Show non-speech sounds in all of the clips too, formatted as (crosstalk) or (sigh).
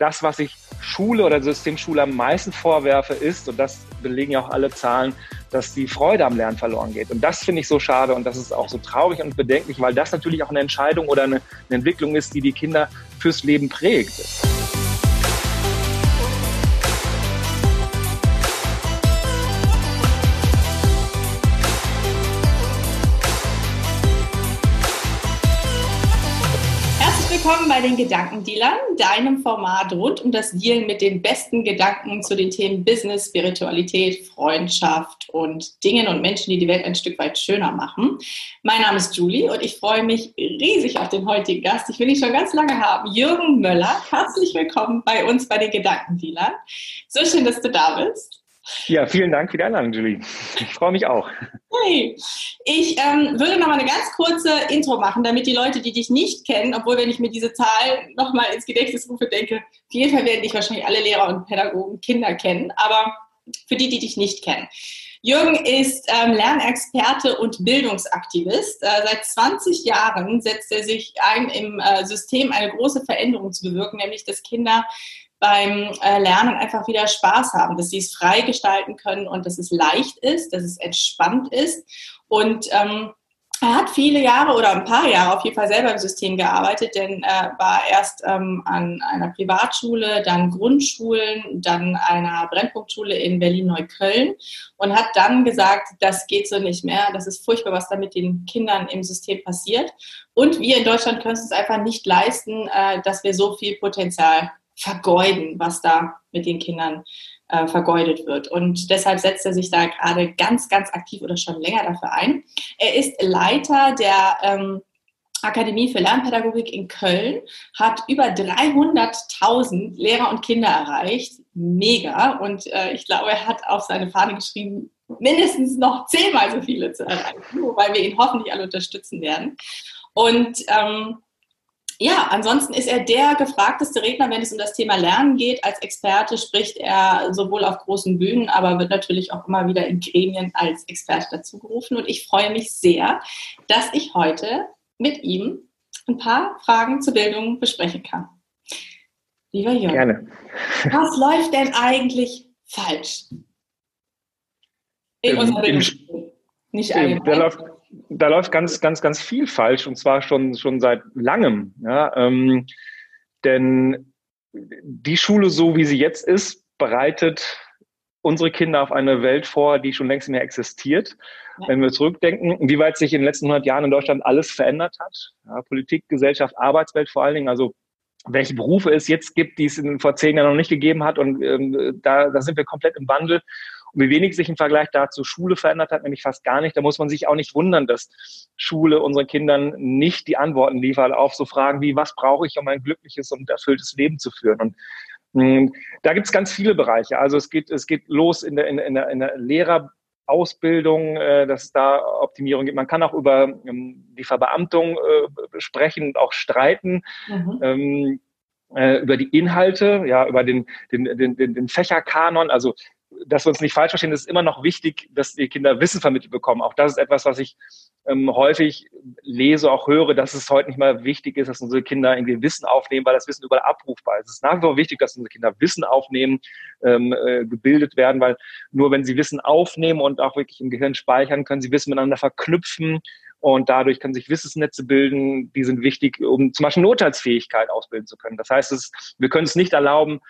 das, was ich Schule oder Systemschule am meisten vorwerfe, ist, und das belegen ja auch alle Zahlen, dass die Freude am Lernen verloren geht. Und das finde ich so schade und das ist auch so traurig und bedenklich, weil das natürlich auch eine Entscheidung oder eine, eine Entwicklung ist, die die Kinder fürs Leben prägt. Willkommen bei den Gedankendealern, deinem Format rund um das Dealen mit den besten Gedanken zu den Themen Business, Spiritualität, Freundschaft und Dingen und Menschen, die die Welt ein Stück weit schöner machen. Mein Name ist Julie und ich freue mich riesig auf den heutigen Gast. Ich will ihn schon ganz lange haben. Jürgen Möller, herzlich willkommen bei uns bei den Gedankendealern. So schön, dass du da bist. Ja, vielen Dank für die Einladung, Julie. Ich freue mich auch. Hey, ich ähm, würde noch mal eine ganz kurze Intro machen, damit die Leute, die dich nicht kennen, obwohl wenn ich mir diese Zahl noch mal ins Gedächtnis rufe, denke, auf jeden Fall werden dich wahrscheinlich alle Lehrer und Pädagogen Kinder kennen, aber für die, die dich nicht kennen. Jürgen ist ähm, Lernexperte und Bildungsaktivist. Äh, seit 20 Jahren setzt er sich ein, im äh, System eine große Veränderung zu bewirken, nämlich dass Kinder beim äh, Lernen einfach wieder Spaß haben, dass sie es frei gestalten können und dass es leicht ist, dass es entspannt ist. Und ähm, er hat viele Jahre oder ein paar Jahre auf jeden Fall selber im System gearbeitet, denn er war erst ähm, an einer Privatschule, dann Grundschulen, dann einer Brennpunktschule in Berlin-Neukölln und hat dann gesagt, das geht so nicht mehr, das ist furchtbar, was da mit den Kindern im System passiert. Und wir in Deutschland können es uns einfach nicht leisten, äh, dass wir so viel Potenzial vergeuden, was da mit den Kindern äh, vergeudet wird. Und deshalb setzt er sich da gerade ganz, ganz aktiv oder schon länger dafür ein. Er ist Leiter der ähm, Akademie für Lernpädagogik in Köln, hat über 300.000 Lehrer und Kinder erreicht. Mega. Und äh, ich glaube, er hat auf seine Fahne geschrieben, mindestens noch zehnmal so viele zu erreichen, wobei wir ihn hoffentlich alle unterstützen werden. Und ähm, ja, ansonsten ist er der gefragteste Redner, wenn es um das Thema Lernen geht. Als Experte spricht er sowohl auf großen Bühnen, aber wird natürlich auch immer wieder in Gremien als Experte dazu gerufen. Und ich freue mich sehr, dass ich heute mit ihm ein paar Fragen zur Bildung besprechen kann. Lieber Jörg, Gerne. was läuft denn eigentlich falsch in unserer Bildung? Nicht allgemein. Da läuft, ganz, ganz, ganz viel falsch und zwar schon, schon seit langem. Ja, ähm, denn die Schule, so wie sie jetzt ist, bereitet unsere Kinder auf eine Welt vor, die schon längst mehr existiert. Ja. Wenn wir zurückdenken, wie weit sich in den letzten 100 Jahren in Deutschland alles verändert hat, ja, Politik, Gesellschaft, Arbeitswelt vor allen Dingen, also welche Berufe es jetzt gibt, die es in, vor zehn Jahren noch nicht gegeben hat und ähm, da, da sind wir komplett im Wandel und wie wenig sich im Vergleich dazu Schule verändert hat, nämlich fast gar nicht, da muss man sich auch nicht wundern, dass Schule unseren Kindern nicht die Antworten liefert auf so Fragen wie, was brauche ich, um ein glückliches und erfülltes Leben zu führen? Und hm, da gibt es ganz viele Bereiche. Also es geht, es geht los in der, in, in der, in der Lehrer Ausbildung, äh, dass es da Optimierung gibt. Man kann auch über ähm, die Verbeamtung äh, sprechen und auch streiten. Mhm. Ähm, äh, über die Inhalte, ja, über den, den, den, den Fächerkanon. Also dass wir uns nicht falsch verstehen, es ist immer noch wichtig, dass die Kinder Wissen vermittelt bekommen. Auch das ist etwas, was ich ähm, häufig lese, auch höre, dass es heute nicht mal wichtig ist, dass unsere Kinder irgendwie Wissen aufnehmen, weil das Wissen überall abrufbar ist. Es ist nach wie vor wichtig, dass unsere Kinder Wissen aufnehmen, ähm, äh, gebildet werden, weil nur wenn sie Wissen aufnehmen und auch wirklich im Gehirn speichern, können sie Wissen miteinander verknüpfen und dadurch können sich Wissensnetze bilden, die sind wichtig, um zum Beispiel Urteilsfähigkeit ausbilden zu können. Das heißt, es, wir können es nicht erlauben,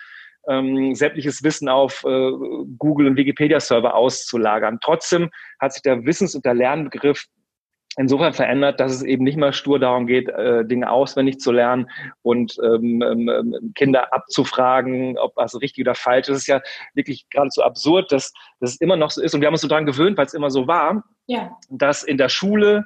ähm, sämtliches Wissen auf äh, Google und Wikipedia-Server auszulagern. Trotzdem hat sich der Wissens- und der Lernbegriff insofern verändert, dass es eben nicht mehr stur darum geht, äh, Dinge auswendig zu lernen und ähm, ähm, Kinder abzufragen, ob was richtig oder falsch ist. Es ist ja wirklich geradezu absurd, dass das immer noch so ist. Und wir haben uns so daran gewöhnt, weil es immer so war, ja. dass in der Schule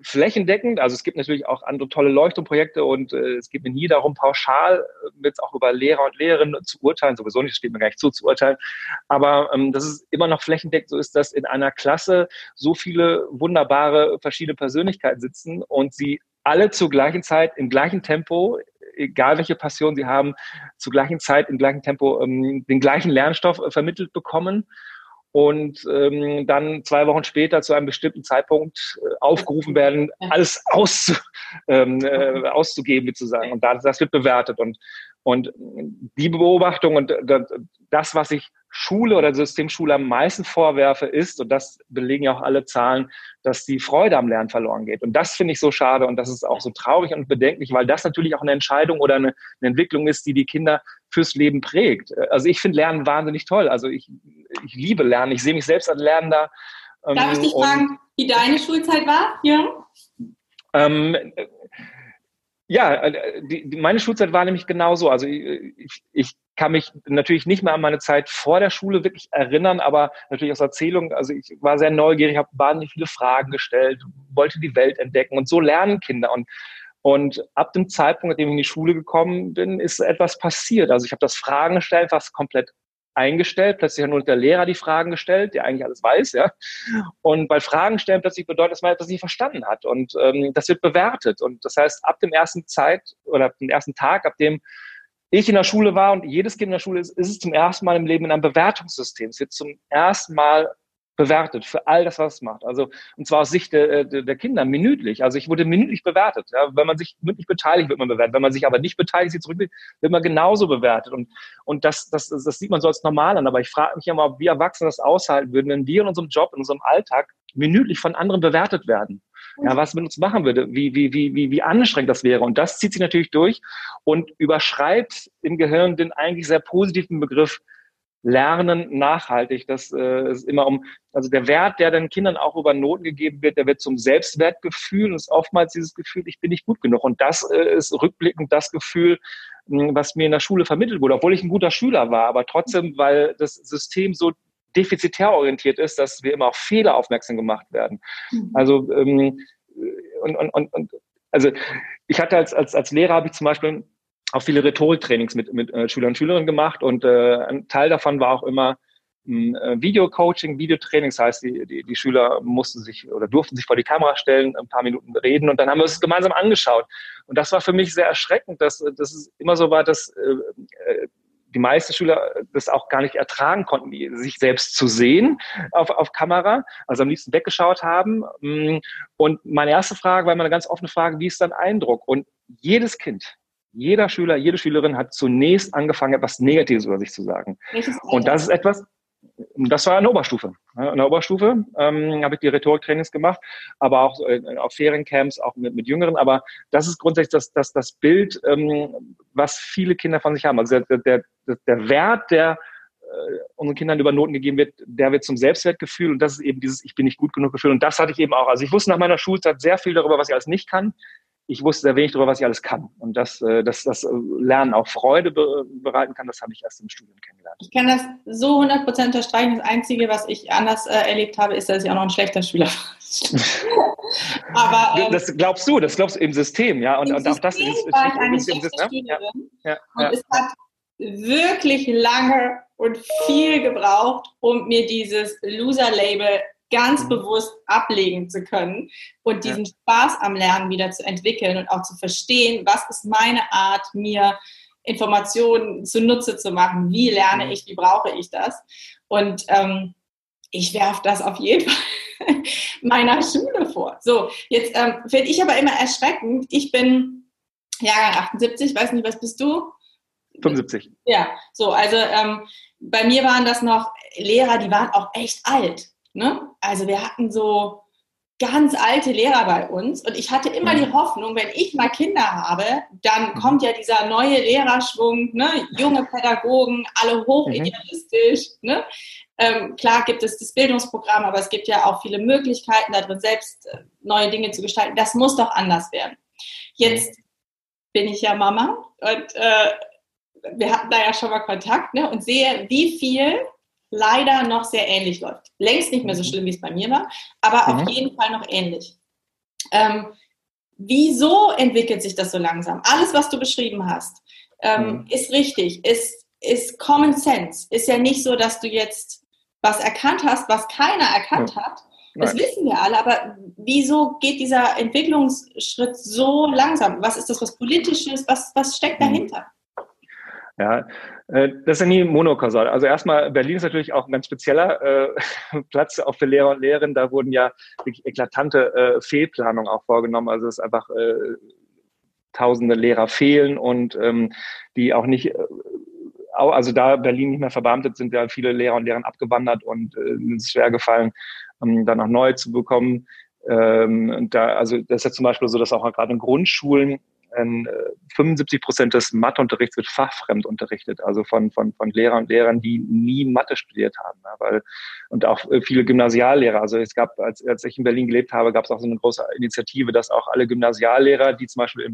flächendeckend. Also es gibt natürlich auch andere tolle Leuchtturmprojekte und äh, es geht mir nie darum, pauschal äh, jetzt auch über Lehrer und Lehrerinnen zu urteilen, sowieso nicht, steht mir gar nicht zu, zu urteilen. Aber ähm, das ist immer noch flächendeckend so ist, dass in einer Klasse so viele wunderbare verschiedene Persönlichkeiten sitzen und sie alle zur gleichen Zeit im gleichen Tempo egal welche Passion sie haben, zur gleichen Zeit im gleichen Tempo ähm, den gleichen Lernstoff äh, vermittelt bekommen und ähm, dann zwei Wochen später zu einem bestimmten Zeitpunkt äh, aufgerufen werden, alles auszu, ähm, äh, auszugeben, sozusagen. Und das, das wird bewertet. Und, Und die Beobachtung und das, was ich Schule oder Systemschule am meisten vorwerfe, ist, und das belegen ja auch alle Zahlen, dass die Freude am Lernen verloren geht. Und das finde ich so schade und das ist auch so traurig und bedenklich, weil das natürlich auch eine Entscheidung oder eine, eine Entwicklung ist, die die Kinder fürs Leben prägt. Also ich finde Lernen wahnsinnig toll. Also ich, ich liebe Lernen. Ich sehe mich selbst als Lernender. Darf ich dich fragen, wie deine Schulzeit war, Jürgen? Ähm, ja, äh, die, die, meine Schulzeit war nämlich genauso. Also ich, ich kann mich natürlich nicht mehr an meine Zeit vor der Schule wirklich erinnern, aber natürlich aus Erzählungen. Also ich war sehr neugierig, habe wahnsinnig viele Fragen gestellt, wollte die Welt entdecken und so lernen Kinder. Und, und ab dem Zeitpunkt, an dem ich in die Schule gekommen bin, ist etwas passiert. Also ich habe das Fragen gestellt, was komplett eingestellt. Plötzlich hat nur der Lehrer die Fragen gestellt, der eigentlich alles weiß, ja. Und bei Fragen stellen plötzlich bedeutet, dass man etwas nicht verstanden hat. Und ähm, das wird bewertet. Und das heißt, ab dem ersten Zeit oder ab dem ersten Tag, ab dem ich in der Schule war und jedes Kind in der Schule ist, ist es zum ersten Mal im Leben in einem Bewertungssystem. Es wird zum ersten Mal bewertet für all das, was es macht. Also, und zwar aus Sicht der, der, der Kinder, minütlich. Also ich wurde minütlich bewertet. Ja. Wenn man sich mündlich beteiligt, wird man bewertet. Wenn man sich aber nicht beteiligt, sie zurück, wird man genauso bewertet. Und, und das, das, das sieht man so als normal an. Aber ich frage mich immer, ob wir Erwachsene das aushalten würden, wenn wir in unserem Job, in unserem Alltag minütlich von anderen bewertet werden. Ja, was mit uns machen würde, wie, wie, wie, wie, wie anstrengend das wäre. Und das zieht sich natürlich durch und überschreibt im Gehirn den eigentlich sehr positiven Begriff Lernen nachhaltig. Das äh, ist immer um, also der Wert, der den Kindern auch über Noten gegeben wird, der wird zum Selbstwertgefühl und ist oftmals dieses Gefühl, ich bin nicht gut genug. Und das äh, ist rückblickend das Gefühl, mh, was mir in der Schule vermittelt wurde, obwohl ich ein guter Schüler war, aber trotzdem, weil das System so defizitär orientiert ist, dass wir immer auf Fehler aufmerksam gemacht werden. Mhm. Also ähm, und, und, und, und also ich hatte als, als, als Lehrer habe ich zum Beispiel auch viele Rhetoriktrainings mit, mit äh, Schülern und Schülerinnen gemacht und äh, ein Teil davon war auch immer ein äh, Video-Coaching, Videotraining. Das heißt, die, die, die Schüler mussten sich oder durften sich vor die Kamera stellen, ein paar Minuten reden und dann haben wir es gemeinsam angeschaut. Und das war für mich sehr erschreckend, dass, dass es immer so war, dass äh, äh die meisten Schüler das auch gar nicht ertragen konnten, sich selbst zu sehen auf, auf Kamera, also am liebsten weggeschaut haben. Und meine erste Frage war immer eine ganz offene Frage, wie ist dein Eindruck? Und jedes Kind, jeder Schüler, jede Schülerin hat zunächst angefangen, etwas Negatives über sich zu sagen. Und das ist etwas, das war in der Oberstufe. In der Oberstufe ähm, habe ich die Rhetoriktrainings gemacht, aber auch äh, auf Feriencamps, auch mit, mit Jüngeren. Aber das ist grundsätzlich das, das, das Bild, ähm, was viele Kinder von sich haben. Also der, der, der Wert, der äh, unseren Kindern über Noten gegeben wird, der wird zum Selbstwertgefühl und das ist eben dieses Ich bin nicht gut genug Gefühl. Und das hatte ich eben auch. Also ich wusste nach meiner Schulzeit sehr viel darüber, was ich alles nicht kann ich wusste sehr wenig darüber, was ich alles kann. Und dass, äh, dass das Lernen auch Freude bereiten kann, das habe ich erst im Studium kennengelernt. Ich kann das so 100% unterstreichen. Das Einzige, was ich anders äh, erlebt habe, ist, dass ich auch noch ein schlechter Schüler war. (laughs) Aber, ähm, das glaubst du, das glaubst du im System, ja. Und, und auch das ist, war ich eine schlechte Ja, ja, und ja. es hat wirklich lange und viel gebraucht, um mir dieses Loser-Label ganz mhm. bewusst ablegen zu können und diesen ja. Spaß am Lernen wieder zu entwickeln und auch zu verstehen, was ist meine Art, mir Informationen zunutze zu machen, wie lerne mhm. ich, wie brauche ich das. Und ähm, ich werfe das auf jeden Fall (laughs) meiner Schule vor. So, jetzt ähm, finde ich aber immer erschreckend. Ich bin Jahrgang 78, weiß nicht, was bist du? 75. Ja, so, also ähm, bei mir waren das noch Lehrer, die waren auch echt alt. Ne? Also wir hatten so ganz alte Lehrer bei uns und ich hatte immer die Hoffnung, wenn ich mal Kinder habe, dann mhm. kommt ja dieser neue Lehrerschwung, ne? junge Pädagogen, alle hochidealistisch. Mhm. Ne? Ähm, klar gibt es das Bildungsprogramm, aber es gibt ja auch viele Möglichkeiten, darin selbst äh, neue Dinge zu gestalten. Das muss doch anders werden. Jetzt bin ich ja Mama und äh, wir hatten da ja schon mal Kontakt ne? und sehe, wie viel leider noch sehr ähnlich läuft. Längst nicht mehr so mhm. schlimm, wie es bei mir war, aber mhm. auf jeden Fall noch ähnlich. Ähm, wieso entwickelt sich das so langsam? Alles, was du beschrieben hast, ähm, mhm. ist richtig, ist, ist Common Sense. Ist ja nicht so, dass du jetzt was erkannt hast, was keiner erkannt ja. hat. Das Nein. wissen wir alle, aber wieso geht dieser Entwicklungsschritt so langsam? Was ist das, was politisches? Was, was steckt mhm. dahinter? Ja, äh, das ist ja nie monokausal. Also erstmal, Berlin ist natürlich auch ein ganz spezieller äh, (laughs) Platz auch für Lehrer und Lehrerinnen. Da wurden ja wirklich eklatante äh, Fehlplanungen auch vorgenommen. Also es ist einfach äh, tausende Lehrer fehlen und ähm, die auch nicht, äh, also da Berlin nicht mehr verbeamtet sind ja viele Lehrer und Lehrerinnen abgewandert und äh, es ist schwer gefallen, ähm, dann auch neu zu bekommen. Ähm, da, also das ist ja zum Beispiel so, dass auch gerade in Grundschulen 75 ähm, Prozent des Matheunterrichts wird fachfremd unterrichtet, also von, von, von Lehrern und Lehrern, die nie Mathe studiert haben. Ja, weil, und auch äh, viele Gymnasiallehrer. Also es gab, als, als ich in Berlin gelebt habe, gab es auch so eine große Initiative, dass auch alle Gymnasiallehrer, die zum Beispiel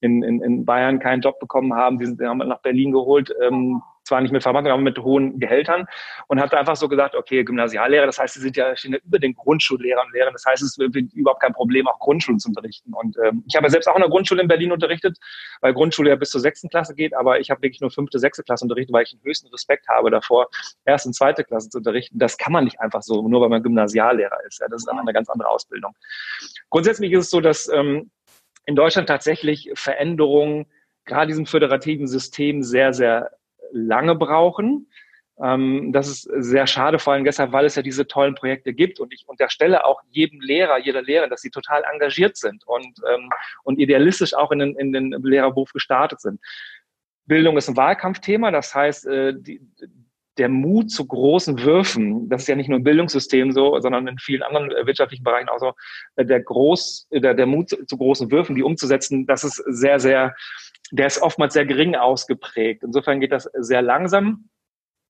in, in, in Bayern keinen Job bekommen haben, die, sind, die haben nach Berlin geholt, ähm, zwar nicht mit Verwandten, aber mit hohen Gehältern und hat einfach so gesagt, okay, Gymnasiallehrer, das heißt, sie sind ja, stehen ja über den Grundschullehrern und Lehrern, das heißt, es ist überhaupt kein Problem, auch Grundschulen zu unterrichten. Und ähm, ich habe ja selbst auch in der Grundschule in Berlin unterrichtet, weil Grundschule ja bis zur sechsten Klasse geht, aber ich habe wirklich nur fünfte, sechste Klasse unterrichtet, weil ich den höchsten Respekt habe davor, erste und zweite Klasse zu unterrichten. Das kann man nicht einfach so, nur weil man Gymnasiallehrer ist. Ja, das ist eine ganz andere Ausbildung. Grundsätzlich ist es so, dass ähm, in Deutschland tatsächlich Veränderungen gerade diesem föderativen System sehr, sehr lange brauchen. Ähm, das ist sehr schade, vor allem deshalb, weil es ja diese tollen Projekte gibt und ich unterstelle auch jedem Lehrer, jeder Lehrerin, dass sie total engagiert sind und, ähm, und idealistisch auch in den, in den Lehrerberuf gestartet sind. Bildung ist ein Wahlkampfthema, das heißt, äh, die, der Mut zu großen Würfen, das ist ja nicht nur im Bildungssystem so, sondern in vielen anderen wirtschaftlichen Bereichen auch so, äh, der, Groß, der, der Mut zu großen Würfen, die umzusetzen, das ist sehr, sehr der ist oftmals sehr gering ausgeprägt. Insofern geht das sehr langsam.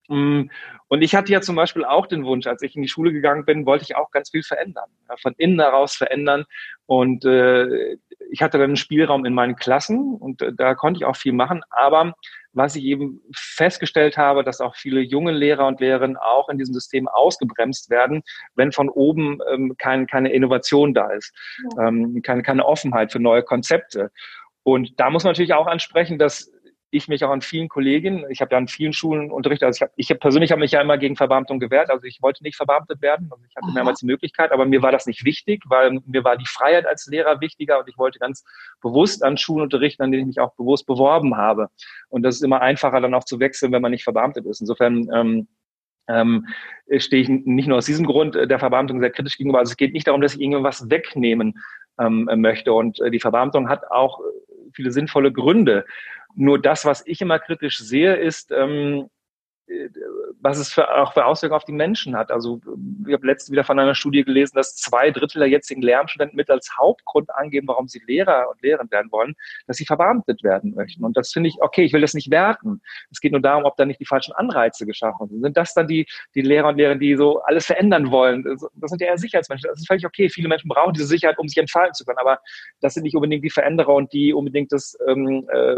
Mm, und ich hatte ja zum Beispiel auch den Wunsch, als ich in die Schule gegangen bin, wollte ich auch ganz viel verändern, von innen heraus verändern. Und äh, ich hatte dann einen Spielraum in meinen Klassen und äh, da konnte ich auch viel machen. Aber was ich eben festgestellt habe, dass auch viele junge Lehrer und Lehrerinnen auch in diesem System ausgebremst werden, wenn von oben ähm, kein, keine Innovation da ist, ja. ähm, keine, keine Offenheit für neue Konzepte. Und da muss man natürlich auch ansprechen, dass ich mich auch an vielen Kolleginnen, ich habe ja an vielen Schulen unterrichtet, also ich, hab, ich hab, persönlich habe mich ja immer gegen Verbeamtung gewehrt, also ich wollte nicht verbeamtet werden, also ich hatte Aha. mehrmals die Möglichkeit, aber mir war das nicht wichtig, weil mir war die Freiheit als Lehrer wichtiger und ich wollte ganz bewusst an Schulen unterrichten, an denen ich mich auch bewusst beworben habe. Und das ist immer einfacher dann auch zu wechseln, wenn man nicht verbeamtet ist. Insofern ähm, ähm, stehe ich nicht nur aus diesem Grund der Verbeamtung sehr kritisch gegenüber. Also es geht nicht darum, dass ich irgendwas wegnehmen ähm, möchte. Und äh, die Verbeamtung hat auch viele sinnvolle Gründe. Nur das, was ich immer kritisch sehe, ist, ähm, was es für, auch für Auswirkungen auf die Menschen hat. Also ich habe letztens wieder von einer Studie gelesen, dass zwei Drittel der jetzigen Lehramtsstudenten mit als Hauptgrund angeben, warum sie Lehrer und Lehrerin werden wollen, dass sie verbeamtet werden möchten. Und das finde ich, okay, ich will das nicht werten. Es geht nur darum, ob da nicht die falschen Anreize geschaffen sind. Sind das dann die, die Lehrer und Lehrerinnen, die so alles verändern wollen? Das sind ja eher Sicherheitsmenschen. Das ist völlig okay. Viele Menschen brauchen diese Sicherheit, um sich entfalten zu können. Aber das sind nicht unbedingt die Veränderer und die unbedingt das ähm, äh,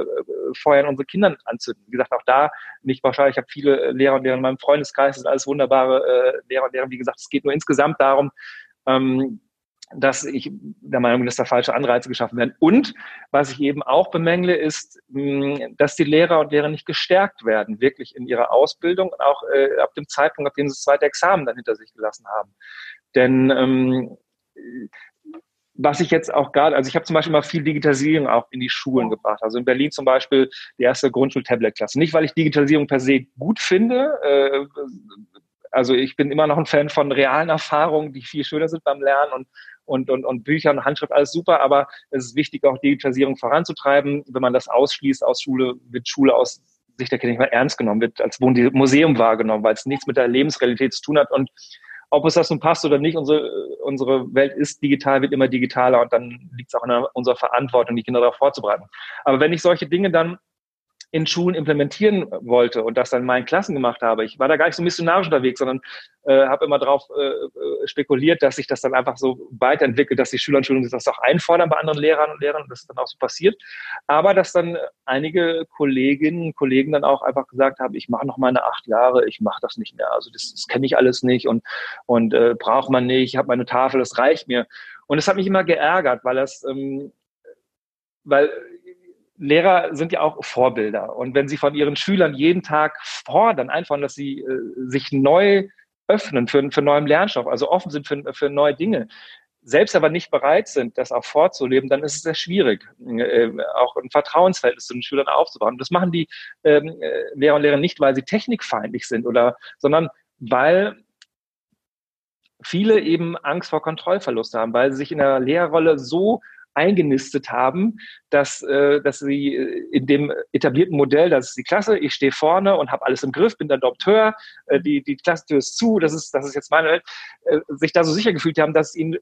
Feuer in unsere Kinder anzünden. Wie gesagt, auch da nicht wahrscheinlich. Ich habe viele Lehrer und Lehrer in meinem Freundeskreis, das sind alles wunderbare äh, Lehrer und Lehrer. Wie gesagt, es geht nur insgesamt darum, ähm, dass ich der Meinung bin, dass da falsche Anreize geschaffen werden. Und was ich eben auch bemängle, ist, dass die Lehrer und Lehrer nicht gestärkt werden, wirklich in ihrer Ausbildung und auch äh, ab dem Zeitpunkt, ab dem sie das zweite Examen dann hinter sich gelassen haben. Denn ähm, was ich jetzt auch gerade, also ich habe zum Beispiel mal viel Digitalisierung auch in die Schulen gebracht. Also in Berlin zum Beispiel die erste Grundschul-Tablet-Klasse. Nicht, weil ich Digitalisierung per se gut finde. Äh, also ich bin immer noch ein Fan von realen Erfahrungen, die viel schöner sind beim Lernen und und, und, und Büchern, Handschrift, alles super, aber es ist wichtig, auch Digitalisierung voranzutreiben. Wenn man das ausschließt aus Schule, wird Schule aus Sicht der Kinder nicht mehr ernst genommen, wird als Museum wahrgenommen, weil es nichts mit der Lebensrealität zu tun hat und ob es das nun passt oder nicht, unsere, unsere Welt ist digital, wird immer digitaler und dann liegt es auch in unserer Verantwortung, die Kinder darauf vorzubereiten. Aber wenn ich solche Dinge dann in Schulen implementieren wollte und das dann in meinen Klassen gemacht habe. Ich war da gar nicht so missionarisch unterwegs, sondern äh, habe immer darauf äh, äh, spekuliert, dass sich das dann einfach so weiterentwickelt, dass die Schüler und Schülerinnen das auch einfordern bei anderen Lehrern und Lehrern und das ist dann auch so passiert. Aber dass dann einige Kolleginnen und Kollegen dann auch einfach gesagt haben, ich mache noch meine acht Jahre, ich mache das nicht mehr. Also das, das kenne ich alles nicht und, und äh, braucht man nicht, ich habe meine Tafel, das reicht mir. Und es hat mich immer geärgert, weil das, ähm, weil Lehrer sind ja auch Vorbilder. Und wenn sie von ihren Schülern jeden Tag fordern, einfach, dass sie äh, sich neu öffnen für, für neuen Lernstoff, also offen sind für, für neue Dinge, selbst aber nicht bereit sind, das auch vorzuleben, dann ist es sehr schwierig, äh, auch ein Vertrauensverhältnis zu den Schülern aufzubauen. Und das machen die ähm, äh, Lehrer und Lehrer nicht, weil sie technikfeindlich sind oder, sondern weil viele eben Angst vor Kontrollverlust haben, weil sie sich in der Lehrrolle so eingenistet haben, dass, äh, dass sie in dem etablierten Modell, das ist die Klasse, ich stehe vorne und habe alles im Griff, bin der Dompteur, äh, die, die Klassentür ist zu, das ist, das ist jetzt meine Welt, äh, sich da so sicher gefühlt haben, dass ihnen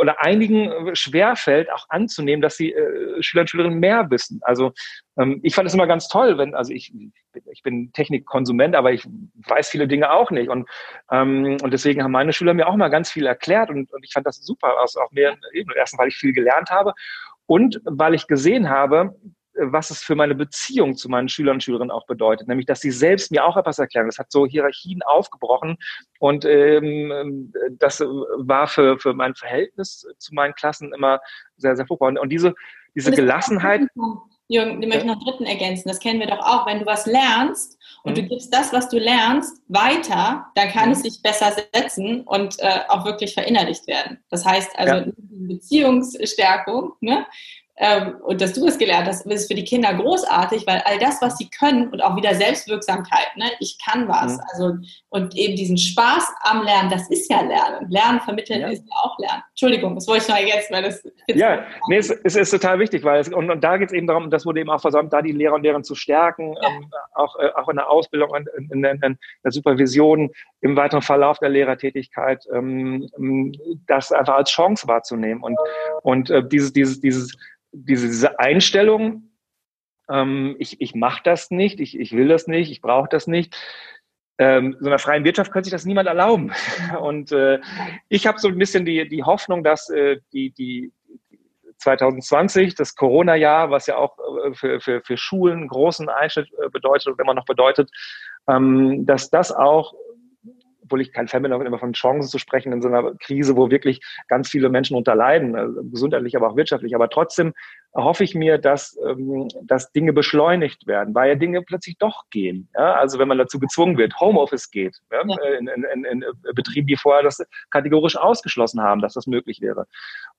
oder einigen äh, schwerfällt, auch anzunehmen, dass die äh, Schüler und Schülerinnen mehr wissen. Also ähm, ich fand es immer ganz toll, wenn, also ich, ich bin Technikkonsument, aber ich weiß viele Dinge auch nicht. Und, ähm, und deswegen haben meine Schüler mir auch mal ganz viel erklärt und, und ich fand das super, aus auch mehreren Ebenen. Erstens, weil ich viel gelernt habe und weil ich gesehen habe, was es für meine Beziehung zu meinen Schülern und Schülerinnen auch bedeutet, nämlich dass sie selbst mir auch etwas erklären. Das hat so Hierarchien aufgebrochen und ähm, das war für, für mein Verhältnis zu meinen Klassen immer sehr, sehr fruchtbar. Und diese, diese Gelassenheit. Jürgen, die möchte noch einen dritten ergänzen. Das kennen wir doch auch. Wenn du was lernst und mhm. du gibst das, was du lernst, weiter, dann kann mhm. es sich besser setzen und äh, auch wirklich verinnerlicht werden. Das heißt also ja. Beziehungsstärkung, ne? Ähm, und dass du es gelernt hast, ist für die Kinder großartig, weil all das, was sie können und auch wieder Selbstwirksamkeit, ne? ich kann was, mhm. also und eben diesen Spaß am Lernen, das ist ja Lernen. Lernen vermitteln ja. ist ja auch Lernen. Entschuldigung, das wollte ich noch ergänzen, weil das ja, nee, es, es, ist total wichtig, weil es, und, und da geht es eben darum, das wurde eben auch versäumt, da die Lehrer und Lehrerinnen zu stärken, ja. ähm, auch, äh, auch in der Ausbildung, in, in, in, in, der Supervision, im weiteren Verlauf der Lehrertätigkeit, ähm, das einfach als Chance wahrzunehmen und und äh, dieses dieses dieses diese, diese Einstellung, ähm, ich, ich mache das nicht, ich, ich will das nicht, ich brauche das nicht. Ähm, so einer freien Wirtschaft könnte sich das niemand erlauben. (laughs) Und äh, ich habe so ein bisschen die, die Hoffnung, dass äh, die, die 2020, das Corona-Jahr, was ja auch äh, für, für, für Schulen großen Einschnitt äh, bedeutet und immer noch bedeutet, ähm, dass das auch obwohl ich kein Fan bin, immer von Chancen zu sprechen in so einer Krise, wo wirklich ganz viele Menschen unterleiden, also gesundheitlich, aber auch wirtschaftlich. Aber trotzdem hoffe ich mir, dass, ähm, dass Dinge beschleunigt werden, weil ja Dinge plötzlich doch gehen. Ja? Also wenn man dazu gezwungen wird, Homeoffice geht, ja? Ja. In, in, in, Betrieben, die vorher das kategorisch ausgeschlossen haben, dass das möglich wäre.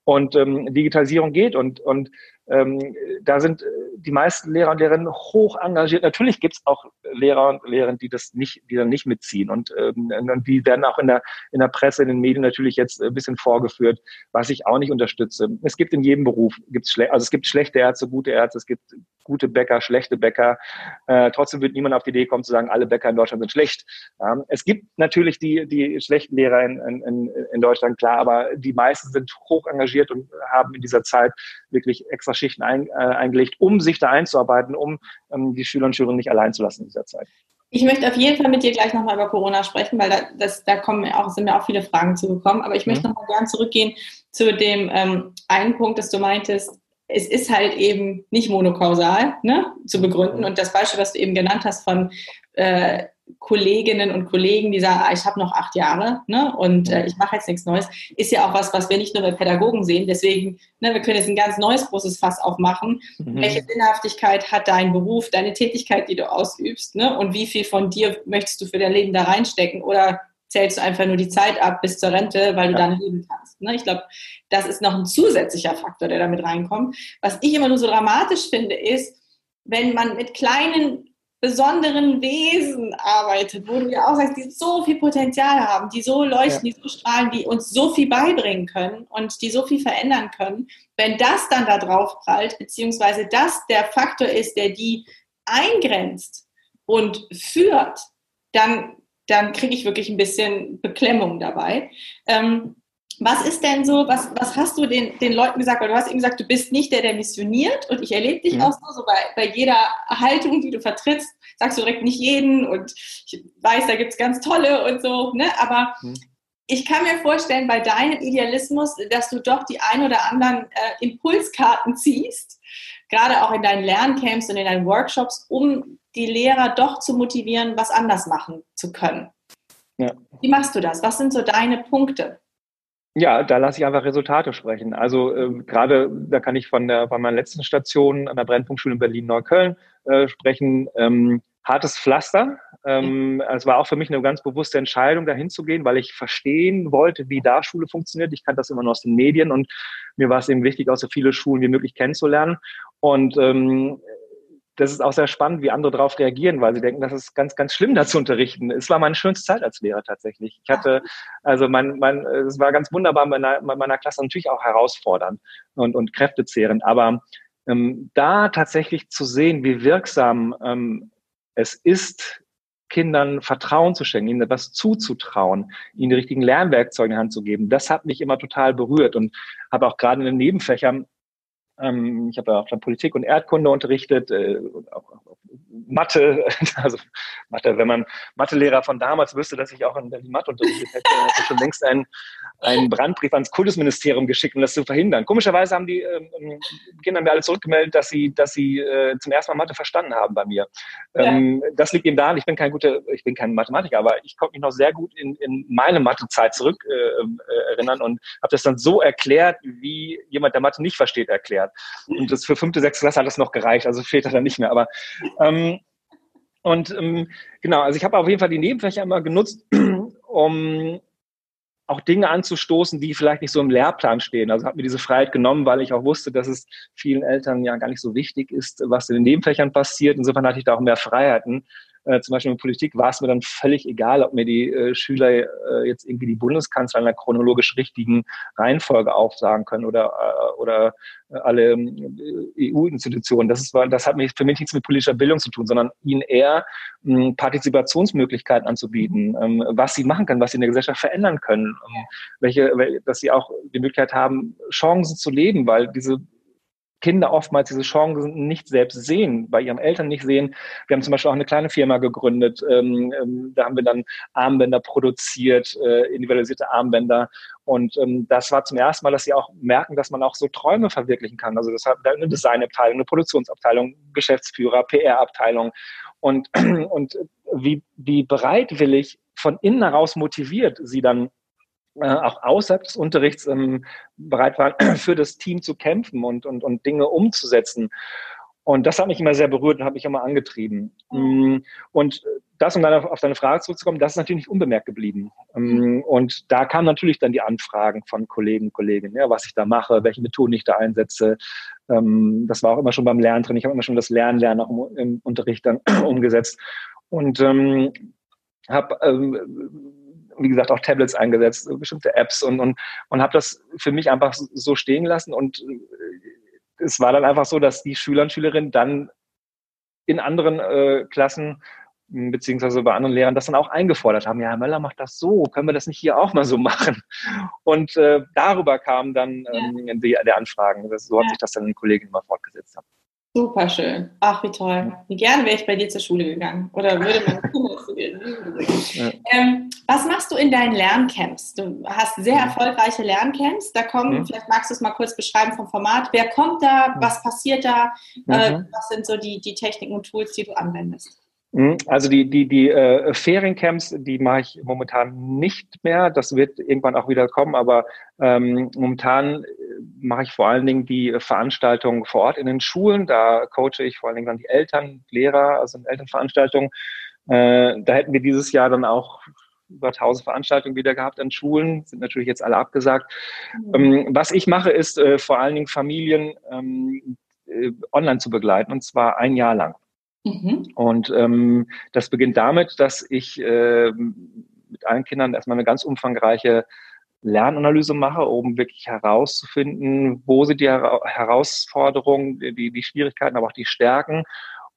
Und ähm, Digitalisierung geht und, und ähm, da sind die meisten Lehrer und Lehrerinnen hoch engagiert. Natürlich gibt es auch Lehrer und Lehrerinnen, die das nicht, die dann nicht mitziehen. Und, ähm, und die werden auch in der, in der Presse, in den Medien natürlich jetzt ein bisschen vorgeführt, was ich auch nicht unterstütze. Es gibt in jedem Beruf, gibt's also es gibt schlechte Ärzte, gute Ärzte, es gibt gute Bäcker, schlechte Bäcker. Äh, trotzdem wird niemand auf die Idee kommen zu sagen, alle Bäcker in Deutschland sind schlecht. Ähm, es gibt natürlich die, die schlechten Lehrer in, in, in Deutschland, klar, aber die meisten sind hoch engagiert und haben in dieser Zeit wirklich extra Schichten ein, äh, eingelegt, um sich da einzuarbeiten, um ähm, die Schüler und Schülerinnen nicht allein zu lassen in dieser Zeit. Ich möchte auf jeden Fall mit dir gleich nochmal über Corona sprechen, weil da, das, da kommen auch, sind mir auch viele Fragen zugekommen. Aber ich möchte mhm. nochmal gern zurückgehen zu dem ähm, einen Punkt, dass du meintest, es ist halt eben nicht monokausal ne, zu begründen. Mhm. Und das Beispiel, was du eben genannt hast von äh, Kolleginnen und Kollegen, die sagen, ah, ich habe noch acht Jahre ne, und äh, ich mache jetzt nichts Neues, ist ja auch was, was wir nicht nur bei Pädagogen sehen. Deswegen, ne, wir können jetzt ein ganz neues großes Fass aufmachen. Mhm. Welche Sinnhaftigkeit hat dein Beruf, deine Tätigkeit, die du ausübst? Ne, und wie viel von dir möchtest du für dein Leben da reinstecken? Oder zählst du einfach nur die Zeit ab bis zur Rente, weil du ja. dann leben kannst. Ne? Ich glaube, das ist noch ein zusätzlicher Faktor, der damit reinkommt. Was ich immer nur so dramatisch finde, ist, wenn man mit kleinen besonderen Wesen arbeitet, wo du ja auch sagst, die so viel Potenzial haben, die so leuchten, ja. die so strahlen, die uns so viel beibringen können und die so viel verändern können. Wenn das dann da drauf prallt, beziehungsweise das der Faktor ist, der die eingrenzt und führt, dann dann kriege ich wirklich ein bisschen Beklemmung dabei. Ähm, was ist denn so, was, was hast du den, den Leuten gesagt? Weil du hast eben gesagt, du bist nicht der, der missioniert und ich erlebe dich mhm. auch so, so bei, bei jeder Haltung, die du vertrittst, sagst du direkt nicht jeden und ich weiß, da gibt es ganz tolle und so, ne? aber mhm. ich kann mir vorstellen, bei deinem Idealismus, dass du doch die ein oder anderen äh, Impulskarten ziehst, gerade auch in deinen Lerncamps und in deinen Workshops, um die Lehrer doch zu motivieren, was anders machen zu können. Ja. Wie machst du das? Was sind so deine Punkte? Ja, da lasse ich einfach Resultate sprechen. Also äh, gerade, da kann ich von der von meiner letzten Station an der Brennpunktschule in Berlin-Neukölln äh, sprechen. Ähm, hartes Pflaster. Ähm. Es war auch für mich eine ganz bewusste Entscheidung, dahin zu gehen, weil ich verstehen wollte, wie da Schule funktioniert. Ich kannte das immer nur aus den Medien und mir war es eben wichtig, auch so viele Schulen wie möglich kennenzulernen. Und ähm, das ist auch sehr spannend, wie andere darauf reagieren, weil sie denken, das ist ganz, ganz schlimm, da zu unterrichten. Es war meine schönste Zeit als Lehrer tatsächlich. Ich hatte, also mein, mein, es war ganz wunderbar, meiner, meiner Klasse natürlich auch herausfordernd und, und kräftezehrend, aber ähm, da tatsächlich zu sehen, wie wirksam ähm, es ist, Kindern Vertrauen zu schenken, ihnen etwas zuzutrauen, ihnen die richtigen Lernwerkzeuge in die Hand zu geben, das hat mich immer total berührt und habe auch gerade in den Nebenfächern ähm, ich habe ja auch dann Politik und Erdkunde unterrichtet, äh, auch, auch Mathe, (laughs) also Mathe, wenn man Mathelehrer von damals wüsste, dass ich auch in Berlin Mathe unterrichtet hätte, hätte ich schon längst einen, einen Brandbrief ans Kultusministerium geschickt, um das zu verhindern. Komischerweise haben die ähm, Kinder mir alle zurückgemeldet, dass sie, dass sie äh, zum ersten Mal Mathe verstanden haben bei mir. Ähm, ja. Das liegt eben daran, ich bin kein guter, ich bin kein Mathematiker, aber ich konnte mich noch sehr gut in, in meine Mathezeit zurück äh, äh, erinnern und habe das dann so erklärt, wie jemand, der Mathe nicht versteht, erklärt. Und das für fünfte, sechste Klasse hat das noch gereicht, also später dann nicht mehr. Aber ähm, und ähm, genau, also ich habe auf jeden Fall die Nebenfächer immer genutzt, (clears throat) um auch Dinge anzustoßen, die vielleicht nicht so im Lehrplan stehen. Also habe mir diese Freiheit genommen, weil ich auch wusste, dass es vielen Eltern ja gar nicht so wichtig ist, was in den Nebenfächern passiert. Insofern hatte ich da auch mehr Freiheiten äh, zum Beispiel in Politik war es mir dann völlig egal, ob mir die äh, Schüler äh, jetzt irgendwie die Bundeskanzler in einer chronologisch richtigen Reihenfolge aufsagen können oder, äh, oder äh, alle äh, EU-Institutionen. Das, ist, das hat mich für mich nichts mit politischer Bildung zu tun, sondern ihnen eher mh, hm, Partizipationsmöglichkeiten anzubieten, ähm, was sie machen können, was sie in der Gesellschaft verändern können, ähm, welche, dass sie auch die Möglichkeit haben, Chancen zu leben, weil diese Kinder oftmals diese Chancen nicht selbst sehen, bei ihren Eltern nicht sehen. Wir haben zum Beispiel auch eine kleine Firma gegründet. Ähm, ähm, da haben wir dann Armbänder produziert, äh, individualisierte Armbänder. Und ähm, das war zum ersten Mal, dass sie auch merken, dass man auch so Träume verwirklichen kann. Also das hat eine Designabteilung, eine Produktionsabteilung, Geschäftsführer, PR-Abteilung. Und, (clears throat) und wie, wie bereitwillig von innen heraus motiviert sie dann äh, auch außerhalb des Unterrichts ähm, bereit waren, (clears throat) für das Team zu kämpfen und, und, und Dinge umzusetzen. Und das hat mich immer sehr berührt und hat mich immer angetrieben. Mhm. Und das, um dann auf deine Frage zurückzukommen, das ist natürlich nicht unbemerkt geblieben. Mhm. Und da kamen natürlich dann die Anfragen von Kollegen und Kolleginnen, ja, was ich da mache, welche Methoden ich da einsetze. Ähm, das war auch immer schon beim Lernen drin. Ich habe immer schon das Lernen, Lernen auch im, Unterricht dann (clears throat) umgesetzt. Und ähm, habe ähm, wie gesagt, auch Tablets eingesetzt, bestimmte Apps und, und, und habe das für mich einfach so stehen gelassen. Und äh, es war dann einfach so, dass die Schüler und Schülerinnen dann in anderen äh, Klassen beziehungsweise bei anderen Lehrern das dann auch eingefordert haben. Ja, Herr Möller macht das so, können wir das nicht hier auch mal so (laughs) machen? Und äh, darüber kam dann ähm, ja. die, der Anfragen. Das, so hat ja. sich das dann den Kollegen immer fortgesetzt. Haben. Super schön. Ach, wie toll. Wie gerne wäre ich bei dir zur Schule gegangen. Oder würde man (laughs) zu dir ja. ähm, Was machst du in deinen Lerncamps? Du hast sehr mhm. erfolgreiche Lerncamps. Da kommen, mhm. vielleicht magst du es mal kurz beschreiben vom Format. Wer kommt da? Mhm. Was passiert da? Äh, mhm. was sind so die, die Techniken und Tools, die du anwendest? Mhm. Also die, die, die äh, Feriencamps, die mache ich momentan nicht mehr. Das wird irgendwann auch wieder kommen, aber ähm, momentan äh, mache ich vor allen Dingen die Veranstaltungen vor Ort in den Schulen. Da coache ich vor allen Dingen dann die Eltern, Lehrer, also in Elternveranstaltungen. Äh, da hätten wir dieses Jahr dann auch über 1000 Veranstaltungen wieder gehabt an Schulen, sind natürlich jetzt alle abgesagt. Mhm. Ähm, was ich mache, ist äh, vor allen Dingen Familien ähm, äh, online zu begleiten und zwar ein Jahr lang. Mhm. Und ähm, das beginnt damit, dass ich äh, mit allen Kindern erstmal eine ganz umfangreiche Lernanalyse mache, um wirklich herauszufinden, wo sind die Herausforderungen, die, die Schwierigkeiten, aber auch die Stärken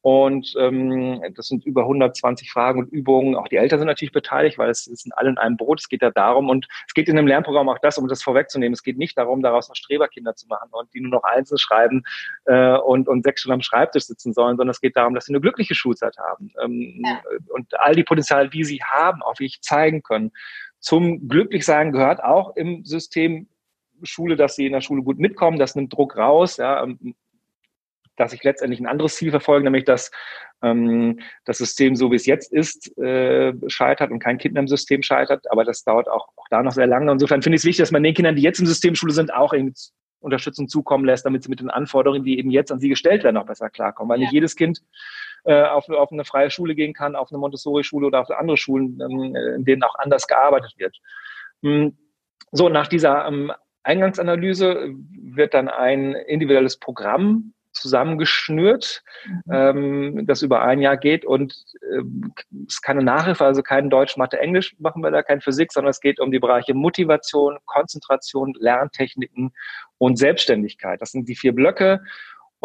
und ähm, das sind über 120 Fragen und Übungen. Auch die Eltern sind natürlich beteiligt, weil es, es sind alle in einem Boot. Es geht ja darum, und es geht in einem Lernprogramm auch das, um das vorwegzunehmen. Es geht nicht darum, daraus noch Streberkinder zu machen und die nur noch einzeln schreiben äh, und, und sechs Stunden am Schreibtisch sitzen sollen, sondern es geht darum, dass sie eine glückliche Schulzeit haben ähm, ja. und all die Potenziale, die sie haben, auch wirklich zeigen können. Zum Glücklichsein gehört auch im System Schule, dass sie in der Schule gut mitkommen. Das nimmt Druck raus. Ja, ähm, dass ich letztendlich ein anderes Ziel verfolge, nämlich dass ähm, das System, so wie es jetzt ist, äh, scheitert und kein Kind im System scheitert. Aber das dauert auch, auch da noch sehr lange. Insofern finde ich es wichtig, dass man den Kindern, die jetzt im System Schule sind, auch eben Unterstützung zukommen lässt, damit sie mit den Anforderungen, die eben jetzt an sie gestellt werden, auch besser klarkommen. Weil ja. nicht jedes Kind äh, auf, auf eine freie Schule gehen kann, auf eine Montessori-Schule oder auf andere Schulen, ähm, in denen auch anders gearbeitet wird. Hm. So, nach dieser ähm, Eingangsanalyse wird dann ein individuelles Programm zusammengeschnürt, mhm. ähm, das über ein Jahr geht und es ist keine Nachhilfe, also kein Deutsch, Mathe, Englisch machen wir da, kein Physik, sondern es geht um die Bereiche Motivation, Konzentration, Lerntechniken und Selbstständigkeit. Das sind die vier Blöcke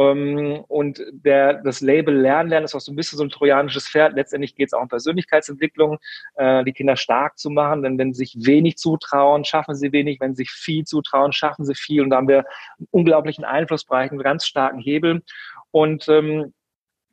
und der, das Label Lernen ist auch so ein bisschen so ein trojanisches Pferd. Letztendlich geht es auch um Persönlichkeitsentwicklung, äh, die Kinder stark zu machen. Denn wenn sie sich wenig zutrauen, schaffen sie wenig. Wenn sie sich viel zutrauen, schaffen sie viel. Und da haben wir einen unglaublichen Einflussbereich, einen ganz starken Hebel. Und ähm,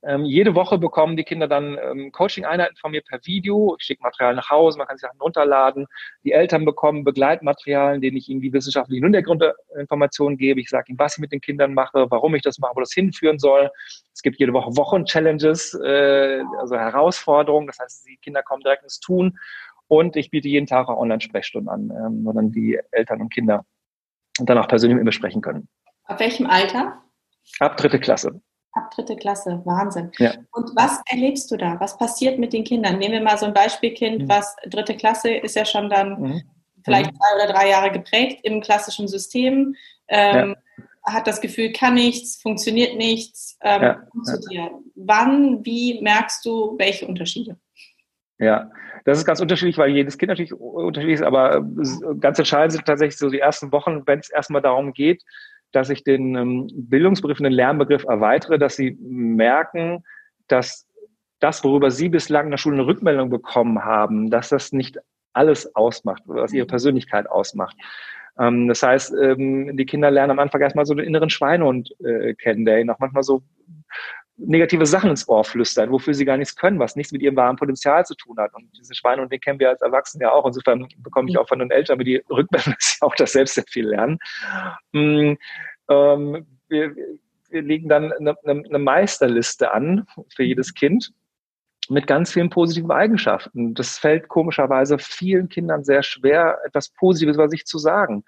ähm, jede Woche bekommen die Kinder dann ähm, Coaching-Einheiten von mir per Video. Ich schicke Material nach Hause, man kann sich Sachen runterladen. Die Eltern bekommen Begleitmaterialien, denen ich ihnen die wissenschaftlichen Hintergrundinformationen gebe. Ich sage ihnen, was ich mit den Kindern mache, warum ich das mache, wo das hinführen soll. Es gibt jede Woche Wochen-Challenges, äh, also Herausforderungen. Das heißt, die Kinder kommen direkt ins Tun. Und ich biete jeden Tag auch Online-Sprechstunden an, ähm, wo dann die Eltern und Kinder dann auch persönlich mit mir sprechen können. Ab welchem Alter? Ab dritte Klasse. Ab dritte Klasse, Wahnsinn. Ja. Und was erlebst du da? Was passiert mit den Kindern? Nehmen wir mal so ein Beispielkind, mhm. was dritte Klasse ist ja schon dann mhm. vielleicht mhm. zwei oder drei Jahre geprägt im klassischen System, ähm, ja. hat das Gefühl, kann nichts, funktioniert nichts. Ähm, ja. zu dir. Wann, wie merkst du welche Unterschiede? Ja, das ist ganz unterschiedlich, weil jedes Kind natürlich unterschiedlich ist, aber ganz entscheidend sind tatsächlich so die ersten Wochen, wenn es erstmal darum geht, dass ich den ähm, Bildungsbegriff, den Lernbegriff erweitere, dass sie merken, dass das, worüber sie bislang in der Schule eine Rückmeldung bekommen haben, dass das nicht alles ausmacht, was ihre mhm. Persönlichkeit ausmacht. Ähm, das heißt, ähm, die Kinder lernen am Anfang erstmal so den inneren Schweinehund äh, kennen, der ihnen auch manchmal so negative Sachen ins Ohr flüstern, wofür sie gar nichts können, was nichts mit ihrem wahren Potenzial zu tun hat. Und diese Schweine, und den kennen wir als Erwachsene ja auch. Insofern bekomme ich auch von den Eltern, die Rückmeldung ist ja auch, dass selbst sehr viel lernen. Mm, ähm, wir, wir legen dann eine, eine Meisterliste an für jedes Kind mit ganz vielen positiven Eigenschaften. Das fällt komischerweise vielen Kindern sehr schwer, etwas Positives über sich zu sagen.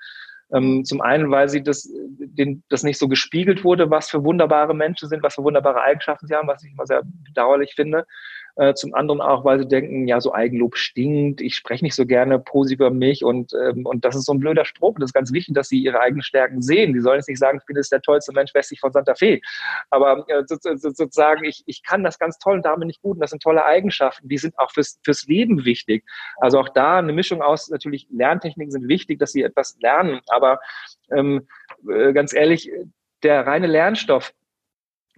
Ähm, zum einen, weil sie das, den, das nicht so gespiegelt wurde, was für wunderbare Menschen sind, was für wunderbare Eigenschaften sie haben, was ich immer sehr bedauerlich finde. Äh, zum anderen auch, weil sie denken, ja, so Eigenlob stinkt, ich spreche nicht so gerne positiv über mich und, ähm, und das ist so ein blöder Spruch. Das ist ganz wichtig, dass sie ihre eigenen Stärken sehen. Die sollen jetzt nicht sagen, ich bin jetzt der tollste Mensch westlich von Santa Fe. Aber äh, sozusagen, ich, ich kann das ganz toll und da bin ich gut und das sind tolle Eigenschaften. Die sind auch fürs, fürs Leben wichtig. Also auch da eine Mischung aus, natürlich Lerntechniken sind wichtig, dass sie etwas lernen, aber ähm, äh, ganz ehrlich, der reine Lernstoff,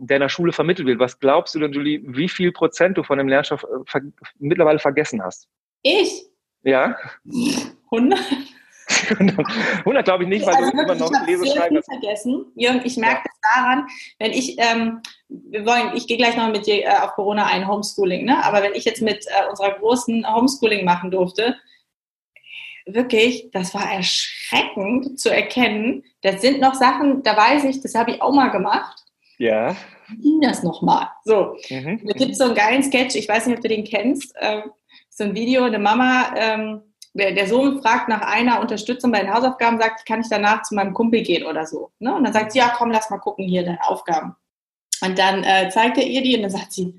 der in der Schule vermittelt wird. Was glaubst du denn, Julie, wie viel Prozent du von dem Lernstoff äh, ver mittlerweile vergessen hast? Ich? Ja. 100? 100 (laughs) glaube ich nicht, weil also du immer noch Leseschreiben hast. vergessen. Jürgen, ich merke ja. das daran, wenn ich, ähm, wir wollen, ich gehe gleich noch mit dir äh, auf Corona ein, Homeschooling, ne? aber wenn ich jetzt mit äh, unserer großen Homeschooling machen durfte, wirklich, das war erschreckend zu erkennen. Das sind noch Sachen, da weiß ich, das habe ich auch mal gemacht. Ja. Wie ging das nochmal? So, mhm. da gibt es so einen geilen Sketch, ich weiß nicht, ob du den kennst. Ähm, so ein Video, eine Mama, ähm, der, Sohn fragt nach einer Unterstützung bei den Hausaufgaben, sagt, kann ich danach zu meinem Kumpel gehen oder so. Ne? Und dann sagt sie, ja, komm, lass mal gucken hier deine Aufgaben. Und dann äh, zeigt er ihr die und dann sagt sie,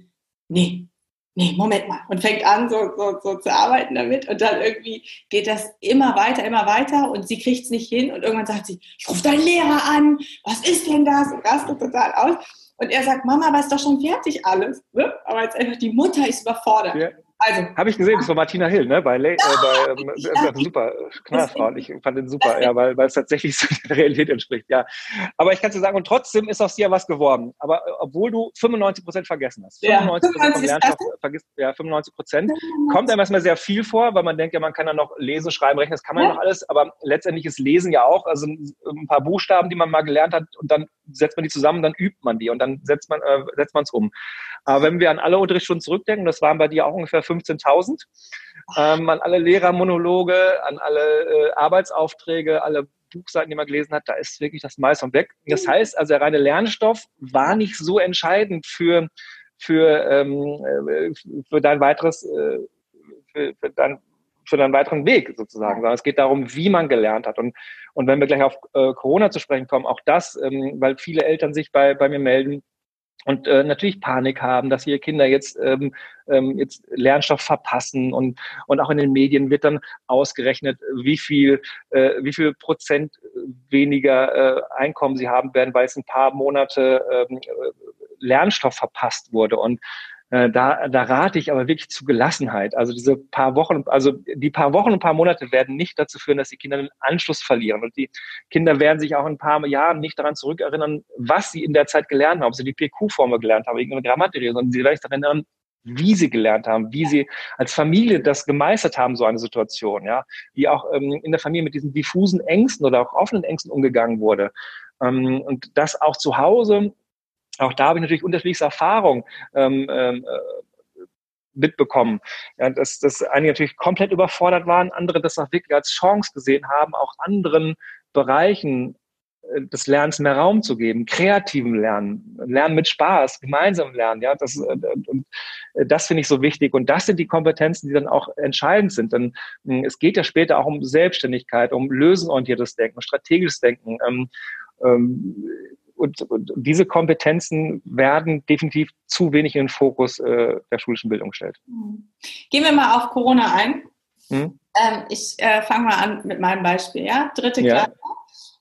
nee, nee, Moment mal. Und fängt an, so, so, so zu arbeiten damit. Und dann irgendwie geht das immer weiter, immer weiter. Und sie kriegt es nicht hin. Und irgendwann sagt sie, ich rufe deinen Lehrer an. Was ist denn das? Und rastet total aus. Und er sagt, Mama, aber ist doch schon fertig alles. Ne? Aber jetzt einfach die Mutter ist überfordert. Ja. Also, Habe ich gesehen, das war Martina Hill, ne? Bei, Le ja, äh, bei ähm, ja, super, Knallfrau. Ich fand den super, ja, weil, weil es tatsächlich (laughs) so der Realität entspricht, ja. Aber ich kann dir sagen, und trotzdem ist aus dir was geworden. Aber äh, obwohl du 95 Prozent vergessen hast. 95 Prozent vom Lernstoff vergisst, ja, 95 Prozent. Kommt einem erstmal sehr viel vor, weil man denkt ja, man kann dann noch lesen, schreiben, rechnen, das kann man ja noch alles. Aber letztendlich ist Lesen ja auch, also ein paar Buchstaben, die man mal gelernt hat, und dann setzt man die zusammen, dann übt man die und dann setzt man äh, setzt man es um. Aber wenn wir an alle Unterrichtsstunden zurückdenken, das waren bei dir auch ungefähr 15.000, ähm, an alle Lehrermonologe, an alle äh, Arbeitsaufträge, alle Buchseiten, die man gelesen hat, da ist wirklich das meiste von weg. Das heißt also, der reine Lernstoff war nicht so entscheidend für, für, ähm, äh, für dein weiteres, äh, für, für dein für deinen weiteren Weg sozusagen, sondern es geht darum, wie man gelernt hat. Und, und wenn wir gleich auf äh, Corona zu sprechen kommen, auch das, ähm, weil viele Eltern sich bei, bei mir melden, und äh, natürlich Panik haben, dass ihre Kinder jetzt, ähm, ähm, jetzt Lernstoff verpassen und, und auch in den Medien wird dann ausgerechnet, wie viel, äh, wie viel Prozent weniger äh, Einkommen sie haben werden, weil es ein paar Monate ähm, Lernstoff verpasst wurde. Und äh, da, da rate ich aber wirklich zu Gelassenheit. Also diese paar Wochen, also die paar Wochen und paar Monate werden nicht dazu führen, dass die Kinder den Anschluss verlieren. Und die Kinder werden sich auch in ein paar Jahren nicht daran zurückerinnern, was sie in der Zeit gelernt haben, ob sie die PQ-Formel gelernt haben, irgendeine Grammatik, sondern sie werden sich daran erinnern, wie sie gelernt haben, wie sie als Familie das gemeistert haben, so eine Situation, ja, wie auch ähm, in der Familie mit diesen diffusen Ängsten oder auch offenen Ängsten umgegangen wurde. Ähm, und das auch zu Hause auch da habe ich natürlich unterschiedlichste Erfahrungen ähm, ähm, äh, mitbekommen. Ja, dass, dass einige natürlich komplett überfordert waren, andere das auch wirklich als Chance gesehen haben, auch anderen Bereichen äh, des Lernens mehr Raum zu geben, kreativen Lernen, Lernen mit Spaß, gemeinsam lernen, ja, das, äh, und das finde ich so wichtig und das sind die Kompetenzen, die dann auch entscheidend sind, denn hm, es geht ja später auch um Selbstständigkeit, um lösenorientiertes Denken, strategisches Denken, ähm, ähm, und, und, diese Kompetenzen werden definitiv zu wenig in den Fokus äh, der schulischen Bildung gestellt. Mhm. Gehen wir mal auf Corona ein. Hm? Ähm, ich äh, fange mal an mit meinem Beispiel. Ja? Dritte Klasse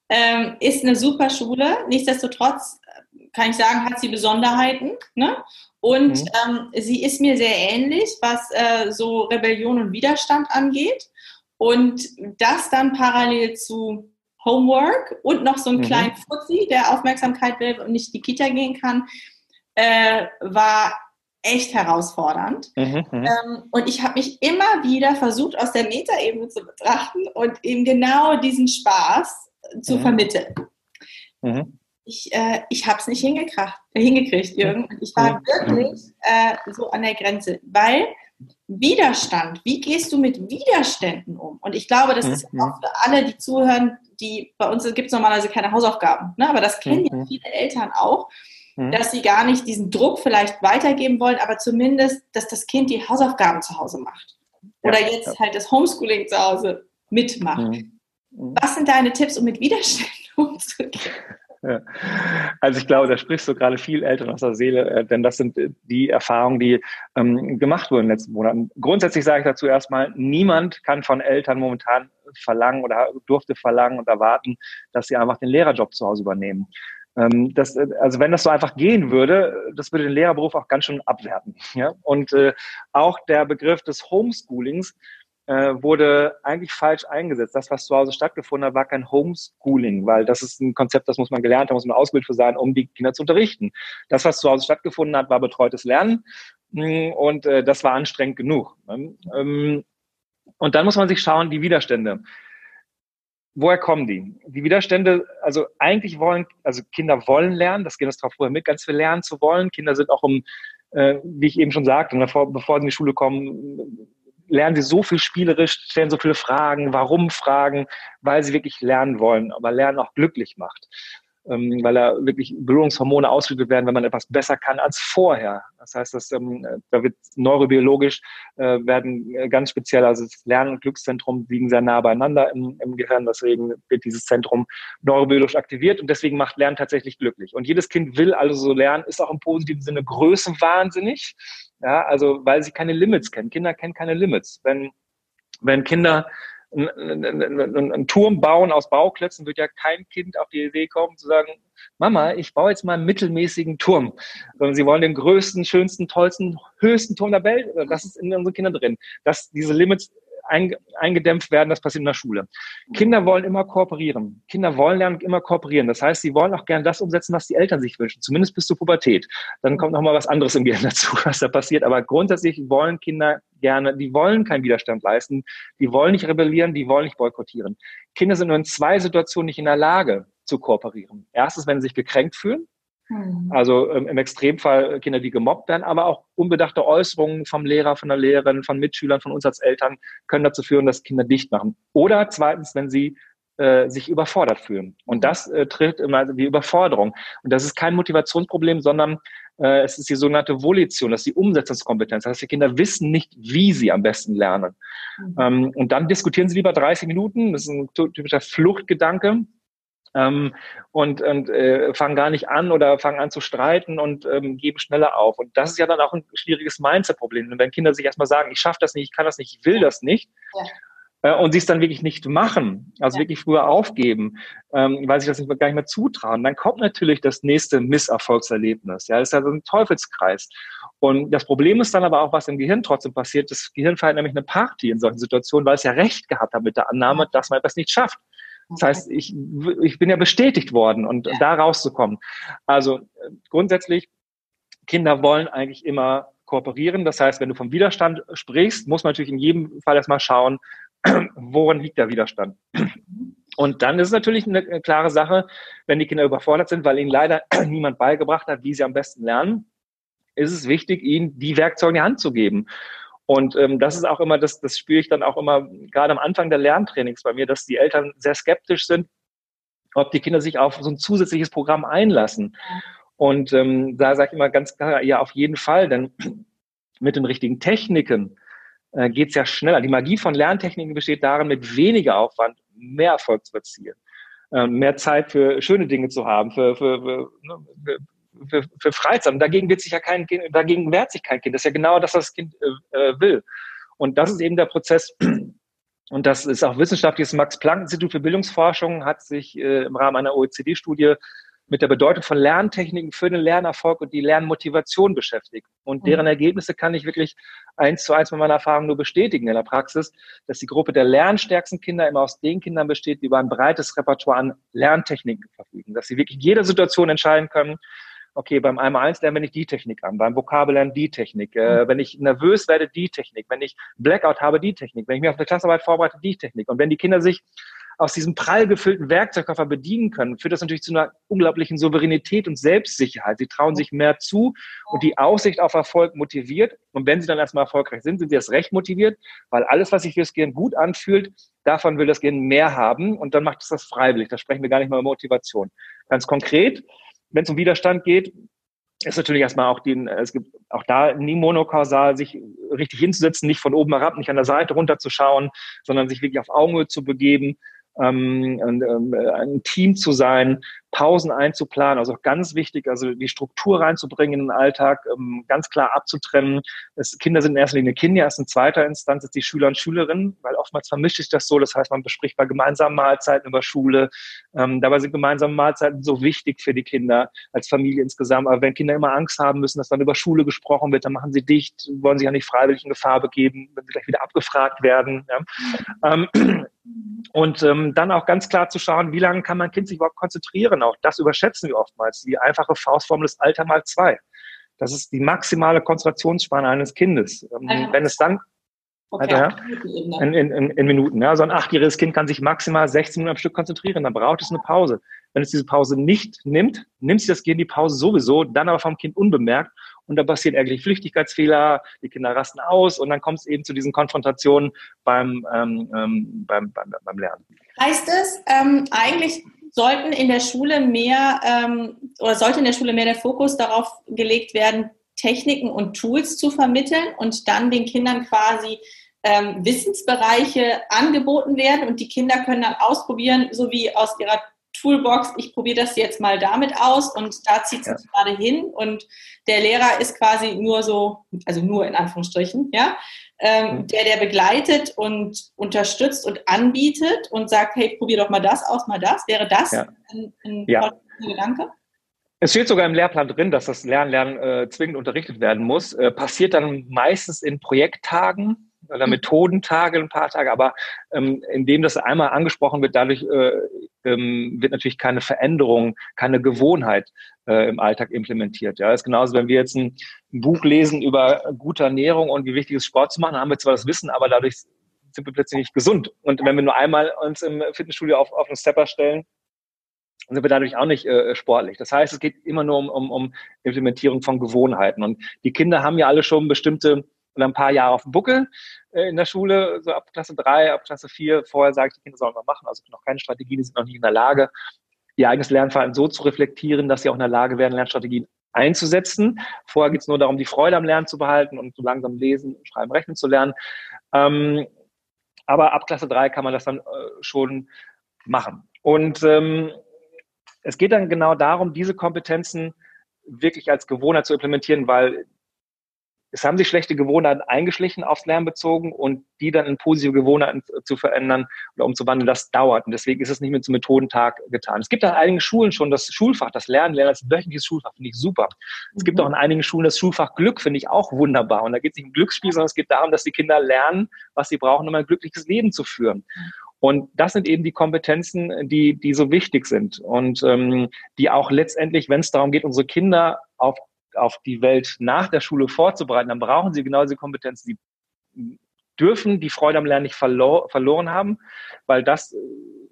ähm, ist eine super Schule. Nichtsdestotrotz äh, kann ich sagen, hat sie Besonderheiten. Ne? Und hm. ähm, sie ist mir sehr ähnlich, was äh, so Rebellion und Widerstand angeht. Und das dann parallel zu Homework und noch so einen mhm. kleinen Fuzzi, der Aufmerksamkeit will und nicht die Kita gehen kann, äh, war echt herausfordernd. Mhm, mhm. ähm, und ich habe mich immer wieder versucht, aus der Metaebene zu betrachten und eben genau diesen Spaß zu mhm. vermitteln. Mhm. Ich, äh, ich habe es nicht hingekriegt, hingekriegt, Jürgen. Und ich war mhm. wirklich äh, so an der Grenze, weil Widerstand, wie gehst du mit Widerständen um? Und ich glaube, das ist auch für alle, die zuhören, die bei uns gibt es normalerweise keine Hausaufgaben, ne? aber das kennen mhm. ja viele Eltern auch, mhm. dass sie gar nicht diesen Druck vielleicht weitergeben wollen, aber zumindest, dass das Kind die Hausaufgaben zu Hause macht. Oder ja, jetzt ja. halt das Homeschooling zu Hause mitmacht. Mhm. mhm. Was sind deine Tipps, um mit Widerständen (laughs) umzugehen? Also ich glaube, da sprichst du gerade viel Eltern aus der Seele, äh, denn das sind äh, die Erfahrungen, die ähm, gemacht wurden in den letzten Monaten. Grundsätzlich sage ich dazu erstmal, niemand kann von Eltern momentan verlangen oder durfte verlangen und erwarten, dass sie einfach den Lehrerjob zu Hause übernehmen. Ähm, das, äh, also wenn das so einfach gehen würde, das würde den Lehrerberuf auch ganz schön abwerten. Ja? Und äh, auch der Begriff des Homeschoolings wurde eigentlich falsch eingesetzt. Das, was zu Hause stattgefunden hat, war kein Homeschooling, weil das ist ein Konzept, das muss man gelernt haben, muss man ausgebildet für sein, um die Kinder zu unterrichten. Das, was zu Hause stattgefunden hat, war betreutes Lernen mm, und äh, das war anstrengend genug. Ne? Ähm, und dann muss man sich schauen, die Widerstände. Woher kommen die? Die Widerstände, also eigentlich wollen, also Kinder wollen lernen, das geht das darauf vorher mit, ganz viel lernen zu wollen. Kinder sind auch um, äh, wie ich eben schon sagte, bevor, bevor sie in die Schule kommen, lernen sie so viel spielerisch, stellen so viele Fragen, warum Fragen, weil sie wirklich lernen wollen, aber Lernen auch glücklich macht. Ähm, weil da wirklich Belohnungshormone ausgeschüttet werden, wenn man etwas besser kann als vorher. Das heißt, dass, ähm, da wird neurobiologisch äh, werden äh, ganz speziell, also das Lern- und Glückszentrum liegen sehr nah beieinander im, im Gehirn, deswegen wird dieses Zentrum neurobiologisch aktiviert und deswegen macht Lernen tatsächlich glücklich. Und jedes Kind will also so lernen, ist auch im positiven Sinne größenwahnsinnig ja, also weil sie keine Limits kennen. Kinder kennen keine Limits. Wenn, wenn Kinder einen Turm bauen aus Bauklötzen, wird ja kein Kind auf die Idee kommen zu sagen, Mama, ich baue jetzt mal einen mittelmäßigen Turm. Sondern sie wollen den größten, schönsten, tollsten, höchsten Turm der Welt. Das ist in unseren Kindern drin. Dass diese Limits eingedämpft werden, das passiert in der Schule. Kinder wollen immer kooperieren. Kinder wollen lernen immer kooperieren. Das heißt, sie wollen auch gerne das umsetzen, was die Eltern sich wünschen, zumindest bis zur Pubertät. Dann kommt noch mal was anderes im Gehirn (laughs) dazu, was da passiert. Aber grundsätzlich wollen Kinder gerne, die wollen keinen Widerstand leisten, die wollen nicht rebellieren, die wollen nicht boykottieren. Kinder sind nur in zwei Situationen nicht in der Lage zu kooperieren. Erstens, wenn sie sich gekränkt fühlen, Mhm. Also ähm, im Extremfall Kinder, die gemobbt werden, aber auch unbedachte Äußerungen vom Lehrer, von der Lehrerin, von Mitschülern, von uns als Eltern können dazu führen, dass Kinder dicht machen. Oder zweitens, wenn sie äh, sich überfordert fühlen. Und mhm. das äh, tritt immer die Überforderung. Und das ist kein Motivationsproblem, sondern äh, es ist die sogenannte Volition, das ist die Umsetzungskompetenz. Das heißt, die Kinder wissen nicht, wie sie am besten lernen. Mhm. Ähm, und dann diskutieren sie lieber 30 Minuten. Das ist ein typischer Fluchtgedanke ähm, und, und äh, fangen gar nicht an oder fangen an zu streiten und ähm, geben schneller auf. Und das ist ja dann auch ein schwieriges Mindset-Problem. Wenn Kinder sich erstmal sagen, ich schaffe das nicht, ich kann das nicht, ich will das nicht, ja. äh, und sie es dann wirklich nicht machen, also ja. wirklich früher aufgeben, ähm, weil sich das nicht, gar nicht mehr zutrauen, dann kommt natürlich das nächste Misserfolgserlebnis. Ja, das ist ja so ein Teufelskreis. Und das Problem ist dann aber auch, was im Gehirn trotzdem passiert. Das Gehirn feiert nämlich eine Party in solchen Situationen, weil es ja recht gehabt hat mit der Annahme, dass man etwas nicht schafft. Das heißt, ich, ich bin ja bestätigt worden und ja. da rauszukommen. Also äh, grundsätzlich, Kinder wollen eigentlich immer kooperieren. Das heißt, wenn du vom Widerstand sprichst, muss man natürlich in jedem Fall erstmal schauen, (clears throat) woran liegt der Widerstand. (clears throat) Und dann ist es natürlich eine klare Sache, wenn die Kinder überfordert sind, weil ihnen leider (clears throat) niemand beigebracht hat, wie sie am besten lernen, ist es wichtig, ihnen die Werkzeuge in die Hand zu geben. Und ähm, das ist auch immer, das, das spüre ich dann auch immer gerade am Anfang der Lerntrainings bei mir, dass die Eltern sehr skeptisch sind, ob die Kinder sich auf so ein zusätzliches Programm einlassen. Und ähm, da sage ich immer ganz klar, ja, auf jeden Fall, denn (clears throat) mit den richtigen Techniken äh, geht es ja schneller. Die Magie von Lerntechniken besteht darin, mit weniger Aufwand mehr Erfolg zu erzielen. Äh, mehr Zeit für schöne Dinge zu haben, für, für, für, ne, für, für Freizeit. dagegen wird sich ja kein Kind, dagegen wehrt sich kein Kind. Das ist ja genau das, was das Kind äh, äh will. Und das ist eben der Prozess. Und das ist auch wissenschaftlich. Das Max-Planck-Institut für Bildungsforschung hat sich äh, im Rahmen einer OECD-Studie mit der Bedeutung von Lerntechniken für den Lernerfolg und die Lernmotivation beschäftigt. Und mhm. deren Ergebnisse kann ich wirklich eins zu eins mit meiner Erfahrung nur bestätigen in der Praxis, dass die Gruppe der lernstärksten Kinder immer aus den Kindern besteht, die über ein breites Repertoire an Lerntechniken verfügen, dass sie wirklich jeder Situation entscheiden können, okay, beim einmal eins lernen wir nicht die Technik an, beim Vokabellernen die Technik, äh, mhm. wenn ich nervös werde, die Technik, wenn ich Blackout habe, die Technik, wenn ich mich auf eine Klassenarbeit vorbereite, die Technik. Und wenn die Kinder sich aus diesem prall gefüllten Werkzeugkoffer bedienen können, führt das natürlich zu einer unglaublichen Souveränität und Selbstsicherheit. Sie trauen sich mehr zu und die Aussicht auf Erfolg motiviert. Und wenn sie dann erstmal erfolgreich sind, sind sie erst recht motiviert, weil alles, was sich fürs Gehirn gut anfühlt, davon will das Gehirn mehr haben und dann macht es das freiwillig. Da sprechen wir gar nicht mehr über Motivation. Ganz konkret, wenn es um Widerstand geht, ist natürlich erstmal auch die, es gibt auch da nie monokausal, sich richtig hinzusetzen, nicht von oben herab, nicht an der Seite runterzuschauen, sondern sich wirklich auf Augenhöhe zu begeben, ähm, ein, ähm, ein Team zu sein, Pausen einzuplanen, also ganz wichtig, also die Struktur reinzubringen in den Alltag, ähm, ganz klar abzutrennen. Es, Kinder sind in erster Linie Kinder, erst in zweiter Instanz ist die Schüler und Schülerinnen, weil oftmals vermischt sich das so, das heißt, man bespricht bei gemeinsamen Mahlzeiten über Schule. Ähm, dabei sind gemeinsame Mahlzeiten so wichtig für die Kinder als Familie insgesamt. Aber wenn Kinder immer Angst haben müssen, dass dann über Schule gesprochen wird, dann machen sie dicht, wollen sich ja nicht freiwillig in Gefahr begeben, wenn sie gleich wieder abgefragt werden. Ja. Ähm, und ähm, dann auch ganz klar zu schauen, wie lange kann mein Kind sich überhaupt konzentrieren. Auch das überschätzen wir oftmals. Die einfache Faustformel ist Alter mal zwei. Das ist die maximale Konzentrationsspanne eines Kindes. Ähm, wenn es dann Okay, also, ja, in, in, in, Minuten. Ja. So ein achtjähriges Kind kann sich maximal 16 Minuten am Stück konzentrieren, dann braucht es eine Pause. Wenn es diese Pause nicht nimmt, nimmt sich das Gehirn die Pause sowieso, dann aber vom Kind unbemerkt und da passieren eigentlich Flüchtigkeitsfehler, die Kinder rasten aus und dann kommt es eben zu diesen Konfrontationen beim, ähm, ähm, beim, beim, beim Lernen. Heißt es, ähm, eigentlich sollten in der Schule mehr ähm, oder sollte in der Schule mehr der Fokus darauf gelegt werden, Techniken und Tools zu vermitteln und dann den Kindern quasi ähm, Wissensbereiche angeboten werden und die Kinder können dann ausprobieren, so wie aus ihrer Toolbox, ich probiere das jetzt mal damit aus und da zieht es ja. gerade hin und der Lehrer ist quasi nur so, also nur in Anführungsstrichen, ja, ähm, mhm. der, der begleitet und unterstützt und anbietet und sagt, hey, probier doch mal das aus, mal das. Wäre das ja. ein, ein ja. Gedanke? Es steht sogar im Lehrplan drin, dass das Lernen, Lernen äh, zwingend unterrichtet werden muss. Äh, passiert dann meistens in Projekttagen, oder mhm. Methodentage, ein paar Tage, aber ähm, indem das einmal angesprochen wird, dadurch äh, ähm, wird natürlich keine Veränderung, keine Gewohnheit äh, im Alltag implementiert. Ja, das ist genauso, wenn wir jetzt ein, Buch lesen über gute Ernährung und wie wichtig es Sport zu machen, dann haben wir zwar das Wissen, aber dadurch sind wir plötzlich nicht gesund. Und wenn wir nur einmal uns im Fitnessstudio auf, auf einen Stepper stellen, sind wir dadurch auch nicht äh, sportlich. Das heißt, es geht immer nur um, um, um Implementierung von Gewohnheiten. Und die Kinder haben ja alle schon bestimmte oder ein paar Jahre auf dem Buckel äh, in der Schule, so ab Klasse 3, ab Klasse 4. Vorher sage ich, die Kinder sollen mal machen, also noch keine Strategien, die sind noch nicht in der Lage, ihr eigenes Lernverhalten so zu reflektieren, dass sie auch in der Lage werden, Lernstrategien einzusetzen. Vorher geht es nur darum, die Freude am Lernen zu behalten und so langsam lesen, schreiben, rechnen zu lernen. Ähm, aber ab Klasse 3 kann man das dann äh, schon machen. Und ähm, es geht dann genau darum, diese Kompetenzen wirklich als Gewohnheit zu implementieren, weil es haben sich schlechte Gewohnheiten eingeschlichen aufs Lernen bezogen und die dann in positive Gewohnheiten zu verändern oder umzuwandeln, das dauert. Und deswegen ist es nicht mit zum Methodentag getan. Es gibt an einigen Schulen schon das Schulfach, das Lernen, Lernen als wöchentliches Schulfach, finde ich super. Es gibt mhm. auch in einigen Schulen das Schulfach Glück, finde ich auch wunderbar. Und da geht es nicht um Glücksspiel, sondern es geht darum, dass die Kinder lernen, was sie brauchen, um ein glückliches Leben zu führen. Und das sind eben die Kompetenzen, die, die so wichtig sind und ähm, die auch letztendlich, wenn es darum geht, unsere Kinder auf auf die Welt nach der Schule vorzubereiten, dann brauchen sie genau diese Kompetenzen. Sie dürfen die Freude am Lernen nicht verlor verloren haben, weil das äh,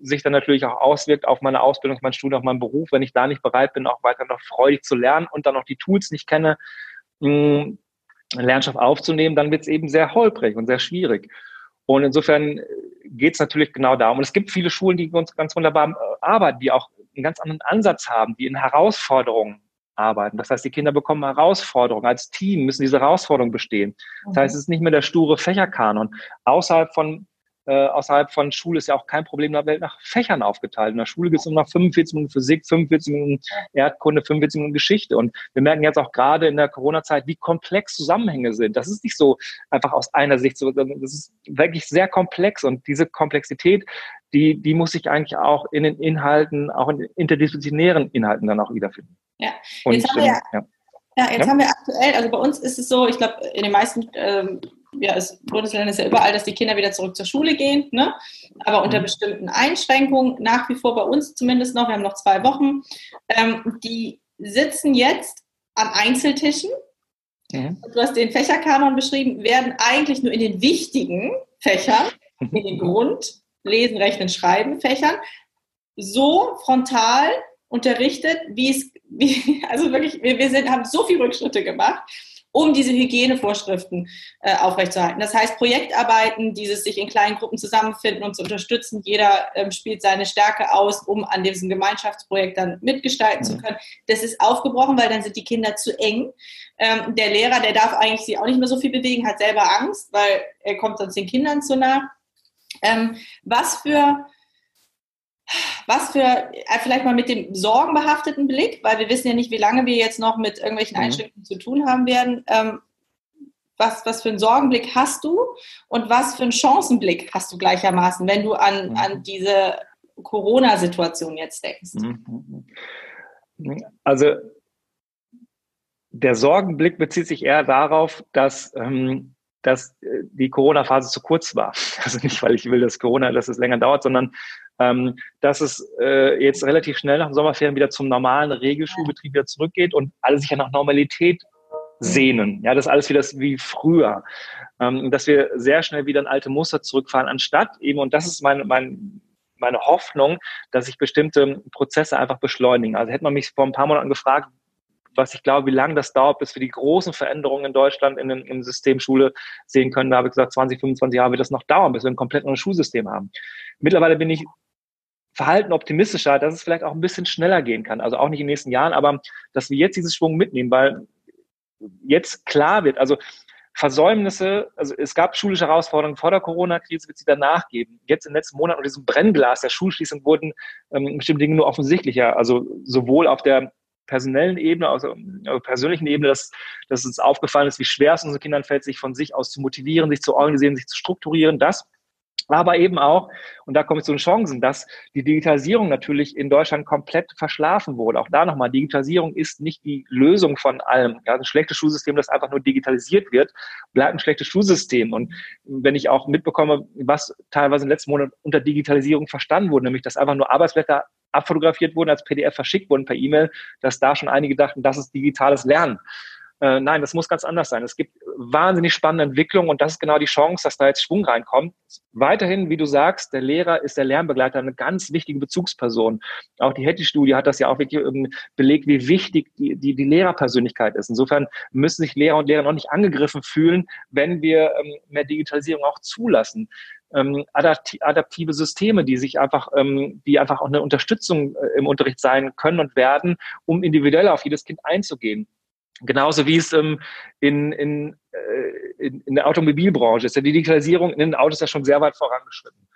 sich dann natürlich auch auswirkt auf meine Ausbildung, mein Studium, auf meinen Beruf. Wenn ich da nicht bereit bin, auch weiter noch freudig zu lernen und dann noch die Tools nicht kenne, mh, Lernstoff aufzunehmen, dann wird es eben sehr holprig und sehr schwierig. Und insofern geht es natürlich genau darum. Und es gibt viele Schulen, die uns ganz wunderbar äh, arbeiten, die auch einen ganz anderen Ansatz haben, die in Herausforderungen arbeiten. Das heißt, die Kinder bekommen Herausforderungen. Als Team müssen diese Herausforderungen bestehen. Das heißt, es ist nicht mehr der sture Fächerkanon. Außerhalb von äh, außerhalb von Schule ist ja auch kein Problem der Welt nach Fächern aufgeteilt. In der Schule gibt es nur noch 45 Minuten Physik, 45 Minuten Erdkunde, 45 Minuten Geschichte. Und wir merken jetzt auch gerade in der Corona-Zeit, wie komplex Zusammenhänge sind. Das ist nicht so einfach aus einer Sicht so, das ist wirklich sehr komplex. Und diese Komplexität, die, die muss sich eigentlich auch in den Inhalten, auch in interdisziplinären Inhalten dann auch wiederfinden. Ja, Und, jetzt haben wir ja, ja. jetzt ja? haben wir aktuell, also bei uns ist es so, ich glaube, in den meisten ähm, ja, es, Bundesländern ist ja überall, dass die Kinder wieder zurück zur Schule gehen, ne? aber unter mhm. bestimmten Einschränkungen, nach wie vor bei uns zumindest noch, wir haben noch zwei Wochen, ähm, die sitzen jetzt an Einzeltischen. Mhm. Du hast den Fächerkanon beschrieben, werden eigentlich nur in den wichtigen Fächern, in den Grund, Lesen, Rechnen, Schreiben Fächern, so frontal unterrichtet, wie es, wie, (laughs) also wirklich, wir, wir sind, haben so viele Rückschritte gemacht, um diese Hygienevorschriften äh, aufrechtzuerhalten. Das heißt, Projektarbeiten, dieses sich in kleinen Gruppen zusammenfinden und zu unterstützen, jeder ähm, spielt seine Stärke aus, um an diesem Gemeinschaftsprojekt dann mitgestalten zu können. Das ist aufgebrochen, weil dann sind die Kinder zu eng. Ähm, der Lehrer, der darf eigentlich sie auch nicht mehr so viel bewegen, hat selber Angst, weil er kommt sonst den Kindern zu nah. Ähm, was für was für, äh, vielleicht mal mit dem sorgenbehafteten Blick, weil wir wissen ja nicht, wie lange wir jetzt noch mit irgendwelchen mhm. Einschränkungen zu tun haben werden. Ähm, was, was für einen Sorgenblick hast du und was für einen Chancenblick hast du gleichermaßen, wenn du an, mhm. an diese Corona-Situation jetzt denkst? Mhm. Also der Sorgenblick bezieht sich eher darauf, dass ähm, dass äh, die Corona-Phase zu kurz war. (laughs) Also nicht, weil ich will, dass Corona, dass es länger dauert, sondern ähm, dass es äh, jetzt relativ schnell nach dem Sommerferien wieder zum normalen Regelschulbetrieb wieder zurückgeht und alle sich ja nach Normalität sehnen. Ja, das ist alles wieder wie früher. Ähm, dass wir sehr schnell wieder in alte Muster zurückfahren, anstatt eben, und das ist mein, mein, meine Hoffnung, dass sich bestimmte Prozesse einfach beschleunigen. Also hätte man mich vor ein paar Monaten gefragt, was ich glaube, wie lange das dauert, bis wir die großen Veränderungen in Deutschland in, in, im System Schule sehen können. Da habe ich gesagt, 20, 25 Jahre wird das noch dauern, bis wir ein komplett neues Schulsystem haben. Mittlerweile bin ich verhalten optimistischer, dass es vielleicht auch ein bisschen schneller gehen kann. Also auch nicht in den nächsten Jahren, aber dass wir jetzt diesen Schwung mitnehmen, weil jetzt klar wird, also Versäumnisse, also es gab schulische Herausforderungen vor der Corona-Krise, wird sie danach geben. Jetzt den letzten Monaten unter diesem Brennglas der Schulschließung wurden ähm, bestimmte Dinge nur offensichtlicher. Also sowohl auf der personellen Ebene, also auf persönlichen Ebene, dass, dass uns aufgefallen ist, wie schwer es unseren Kindern fällt, sich von sich aus zu motivieren, sich zu organisieren, sich zu strukturieren. Das aber eben auch, und da komme ich zu den Chancen, dass die Digitalisierung natürlich in Deutschland komplett verschlafen wurde. Auch da nochmal, Digitalisierung ist nicht die Lösung von allem. Ja, ein schlechtes Schulsystem, das einfach nur digitalisiert wird, bleibt ein schlechtes Schulsystem. Und wenn ich auch mitbekomme, was teilweise den letzten Monaten unter Digitalisierung verstanden wurde, nämlich dass einfach nur Arbeitsblätter abfotografiert wurden, als PDF verschickt wurden per E-Mail, dass da schon einige dachten, das ist digitales Lernen. Äh, nein, das muss ganz anders sein. Es gibt wahnsinnig spannende Entwicklungen und das ist genau die Chance, dass da jetzt Schwung reinkommt. Weiterhin, wie du sagst, der Lehrer ist der Lernbegleiter eine ganz wichtige Bezugsperson. Auch die Hattie-Studie hat das ja auch wirklich ähm, belegt, wie wichtig die, die, die Lehrerpersönlichkeit ist. Insofern müssen sich Lehrer und Lehrer noch nicht angegriffen fühlen, wenn wir ähm, mehr Digitalisierung auch zulassen ähm, adaptive Systeme, die sich einfach, ähm, die einfach auch eine Unterstützung äh, im Unterricht sein können und werden, um individuell auf jedes Kind einzugehen. Genauso wie es ähm, in, in, äh, in, in der Automobilbranche ist. Ja, die Digitalisierung in den Autos ja schon sehr weit vorangeschritten.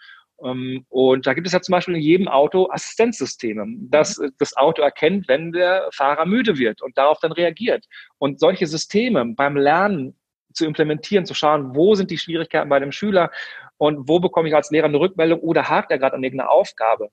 Ähm, und da gibt es ja zum Beispiel in jedem Auto Assistenzsysteme, dass das Auto erkennt, wenn der Fahrer müde wird und darauf dann reagiert. Und solche Systeme beim Lernen zu implementieren, zu schauen, wo sind die Schwierigkeiten bei dem Schüler und wo bekomme ich als Lehrer eine Rückmeldung oder hakt er gerade an irgendeiner Aufgabe.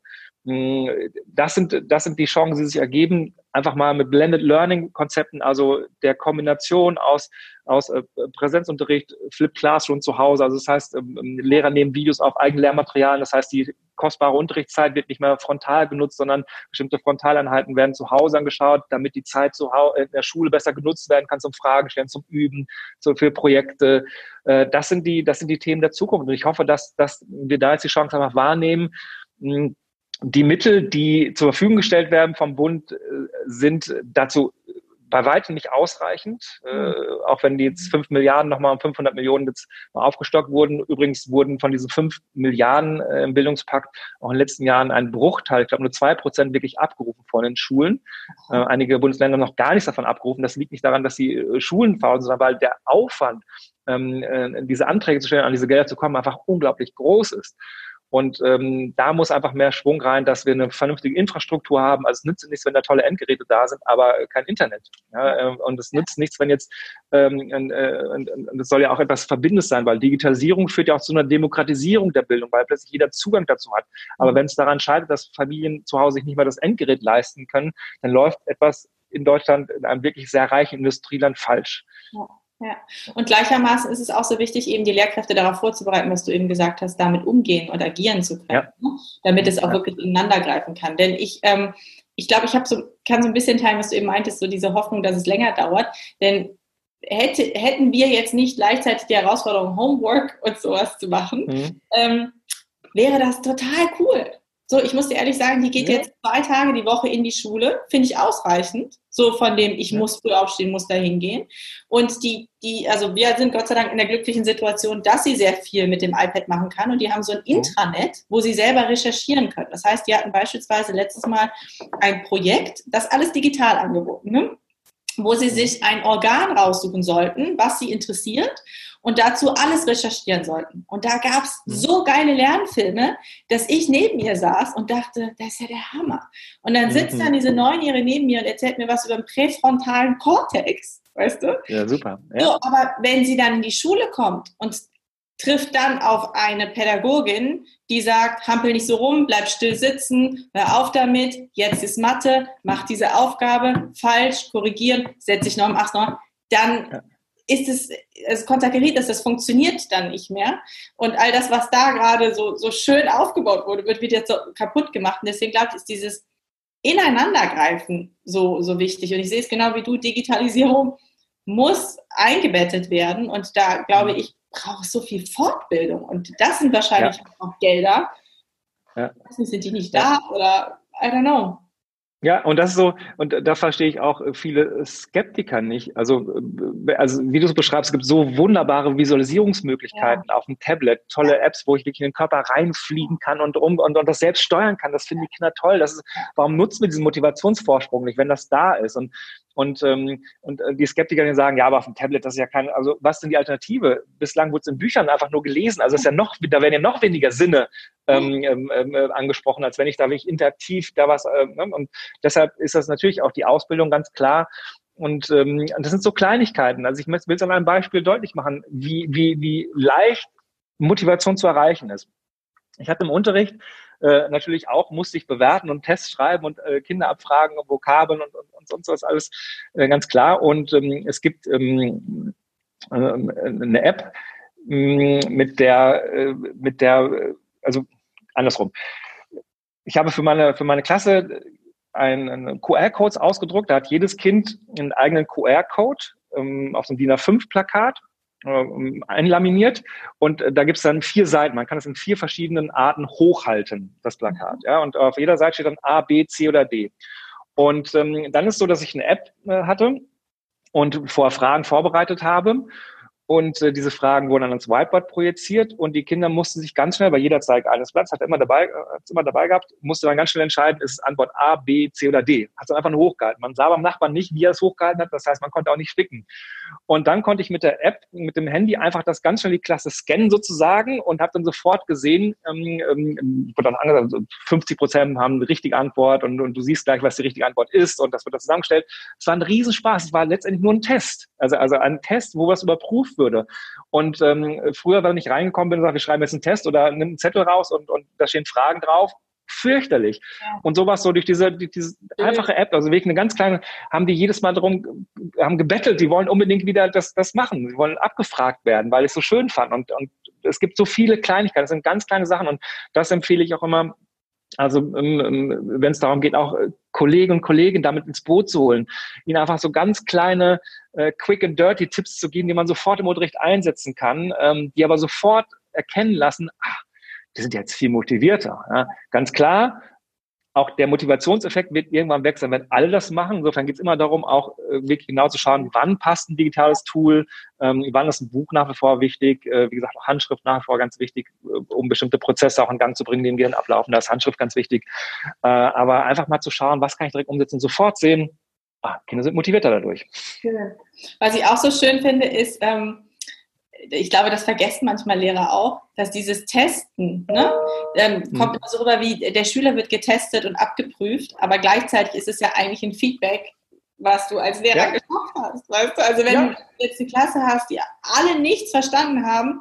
Hm, das sind, das sind die Chancen, die sich ergeben, einfach mal mit Blended Learning Konzepten, also der Kombination aus, aus äh, Präsenzunterricht, Flip Classroom zu Hause. Also das heißt, ähm, ähm, Lehrer nehmen Videos auf Eigenlehrmaterialien. Das heißt, die kostbare Unterrichtszeit wird nicht mehr frontal genutzt, sondern bestimmte Frontaleinheiten werden zu Hause angeschaut, damit die Zeit zu in der Schule besser genutzt werden kann zum Fragen stellen, zum Üben, so für Projekte. Äh, das sind die, das sind die Themen der Zukunft. Und ich hoffe, dass, dass wir da jetzt die Chance einfach wahrnehmen, hm, die Mittel, die zur Verfügung gestellt werden vom Bund, äh, sind dazu bei weitem nicht ausreichend, äh, mhm. auch wenn die jetzt 5 Milliarden nochmal um 500 Millionen jetzt mal aufgestockt wurden. Übrigens wurden von diesen 5 Milliarden äh, im Bildungspakt auch in den letzten Jahren ein Bruchteil, ich glaube nur zwei Prozent wirklich abgerufen von den Schulen. Äh, einige Bundesländer noch gar nichts davon abgerufen. Das liegt nicht daran, dass die äh, Schulen faulen, sondern weil der Aufwand, ähm, äh, diese Anträge zu stellen, an diese Gelder zu kommen, einfach unglaublich groß ist. Und ähm, da muss einfach mehr Schwung rein, dass wir eine vernünftige Infrastruktur haben. Also es nützt nichts, wenn da tolle Endgeräte da sind, aber kein Internet. Ja, äh, und es nützt nichts, wenn jetzt, ähm, äh, und, und das soll ja auch etwas Verbindendes sein, weil Digitalisierung führt ja auch zu einer Demokratisierung der Bildung, weil plötzlich jeder Zugang dazu hat. Aber mhm. wenn es daran scheitert, dass Familien zu Hause sich nicht mehr das Endgerät leisten können, dann läuft etwas in Deutschland, in einem wirklich sehr reichen Industrieland, falsch. Ja. Ja, und gleichermaßen ist es auch so wichtig, eben die Lehrkräfte darauf vorzubereiten, was du eben gesagt hast, damit umgehen und agieren zu können, ja. Ne? damit es auch ja. wirklich ineinander greifen kann. Denn ich, ähm, ich glaube, ich habe so, kann so ein bisschen teilen, was du eben meintest, so diese Hoffnung, dass es länger dauert. Denn hätte, hätten wir jetzt nicht gleichzeitig die Herausforderung, Homework und sowas zu machen, mhm. ähm, wäre das total cool. So, ich muss dir ehrlich sagen, die geht ja. jetzt zwei Tage die Woche in die Schule, finde ich ausreichend. So von dem, ich ja. muss früh aufstehen, muss da hingehen. Und die, die, also wir sind Gott sei Dank in der glücklichen Situation, dass sie sehr viel mit dem iPad machen kann. Und die haben so ein Intranet, wo sie selber recherchieren können. Das heißt, die hatten beispielsweise letztes Mal ein Projekt, das alles digital angeboten, ne? wo sie sich ein Organ raussuchen sollten, was sie interessiert und dazu alles recherchieren sollten. Und da gab es mhm. so geile Lernfilme, dass ich neben ihr saß und dachte, das ist ja der Hammer. Und dann sitzt mhm. dann diese Neunjährige neben mir und erzählt mir was über den präfrontalen Kortex, weißt du? Ja, super. Ja. So, aber wenn sie dann in die Schule kommt und trifft dann auf eine Pädagogin, die sagt, hampel nicht so rum, bleib still sitzen, hör auf damit, jetzt ist Mathe, mach diese Aufgabe, falsch, korrigieren, setz dich noch um 8, 9, dann ja ist es, es konterkariert ist, das funktioniert dann nicht mehr. Und all das, was da gerade so, so schön aufgebaut wurde, wird, jetzt so kaputt gemacht. Und deswegen glaube ich, ist dieses Ineinandergreifen so, so wichtig. Und ich sehe es genau wie du, Digitalisierung muss eingebettet werden. Und da glaube ich, brauche so viel Fortbildung. Und das sind wahrscheinlich ja. auch Gelder. Ja. Sind die nicht da oder I don't know. Ja, und das ist so, und da verstehe ich auch viele Skeptiker nicht. Also, äh, also wie du es beschreibst, es gibt so wunderbare Visualisierungsmöglichkeiten ja. auf dem Tablet, tolle Apps, wo ich wirklich in den Körper reinfliegen kann und um und, und das selbst steuern kann. Das finden die Kinder toll. Das ist, warum nutzen wir diesen Motivationsvorsprung nicht, wenn das da ist? Und und, ähm, und äh, die Skeptiker die sagen, ja, aber auf dem Tablet, das ist ja kein, also was ist denn die Alternative? Bislang wurde es in Büchern einfach nur gelesen. Also ist ja noch, da werden ja noch weniger Sinne ähm, ähm, ähm, äh, angesprochen, als wenn ich da wirklich interaktiv da was, äh, ne? und deshalb ist das natürlich auch die Ausbildung ganz klar. Und ähm, das sind so Kleinigkeiten. Also ich will es an einem Beispiel deutlich machen, wie, wie, wie leicht Motivation zu erreichen ist. Ich hatte im Unterricht äh, natürlich auch, musste ich bewerten und Tests schreiben und äh, Kinder abfragen und Vokabeln und, und, und sonst was alles äh, ganz klar. Und ähm, es gibt ähm, äh, eine App, ähm, mit der, äh, mit der, also andersrum. Ich habe für meine, für meine Klasse einen QR-Codes ausgedruckt. Da hat jedes Kind einen eigenen QR-Code ähm, auf einem DIN A5-Plakat äh, einlaminiert und äh, da gibt es dann vier Seiten. Man kann es in vier verschiedenen Arten hochhalten, das Plakat. Ja? Und auf jeder Seite steht dann A, B, C oder D. Und ähm, dann ist so, dass ich eine App äh, hatte und vor Fragen vorbereitet habe und äh, diese Fragen wurden dann ins Whiteboard projiziert und die Kinder mussten sich ganz schnell, bei jeder Zeige eines Blatts, hat er immer dabei, äh, hat immer dabei gehabt, musste dann ganz schnell entscheiden, ist es Antwort A, B, C oder D. Hat es einfach nur hochgehalten. Man sah beim Nachbarn nicht, wie er es hochgehalten hat, das heißt, man konnte auch nicht spicken. Und dann konnte ich mit der App, mit dem Handy einfach das ganz schnell die Klasse scannen sozusagen und habe dann sofort gesehen, ähm, ähm, dann angesagt, 50 Prozent haben eine richtige Antwort und, und du siehst gleich, was die richtige Antwort ist und das wird dann zusammengestellt. Es war ein Riesenspaß. Es war letztendlich nur ein Test. Also, also ein Test, wo was überprüft würde. Und ähm, früher, wenn ich reingekommen bin und sage, wir schreiben jetzt einen Test oder nimm einen Zettel raus und, und da stehen Fragen drauf, fürchterlich. Ja. Und sowas so durch diese, durch diese einfache App, also wirklich eine ganz kleine, haben die jedes Mal darum, haben gebettelt, die wollen unbedingt wieder das, das machen. Sie wollen abgefragt werden, weil ich es so schön fand. Und, und es gibt so viele Kleinigkeiten, das sind ganz kleine Sachen und das empfehle ich auch immer also ähm, ähm, wenn es darum geht, auch äh, Kollegen und Kolleginnen damit ins Boot zu holen, ihnen einfach so ganz kleine äh, Quick and Dirty Tipps zu geben, die man sofort im Unterricht einsetzen kann, ähm, die aber sofort erkennen lassen, ach, die sind jetzt viel motivierter. Ja. Ganz klar, auch der Motivationseffekt wird irgendwann wechseln, wenn alle das machen. Insofern geht es immer darum, auch äh, wirklich genau zu schauen, wann passt ein digitales Tool, ähm, wann ist ein Buch nach wie vor wichtig, äh, wie gesagt, auch Handschrift nach wie vor ganz wichtig, äh, um bestimmte Prozesse auch in Gang zu bringen, die im Gehirn ablaufen. Da ist Handschrift ganz wichtig. Äh, aber einfach mal zu schauen, was kann ich direkt umsetzen, sofort sehen, ah, Kinder sind motivierter dadurch. Was ich auch so schön finde, ist, ähm, ich glaube, das vergessen manchmal Lehrer auch, dass dieses Testen ne, ähm, kommt immer so rüber wie, der Schüler wird getestet und abgeprüft, aber gleichzeitig ist es ja eigentlich ein Feedback, was du als Lehrer ja. geschafft hast. Weißt du? Also wenn ja. du jetzt eine Klasse hast, die alle nichts verstanden haben,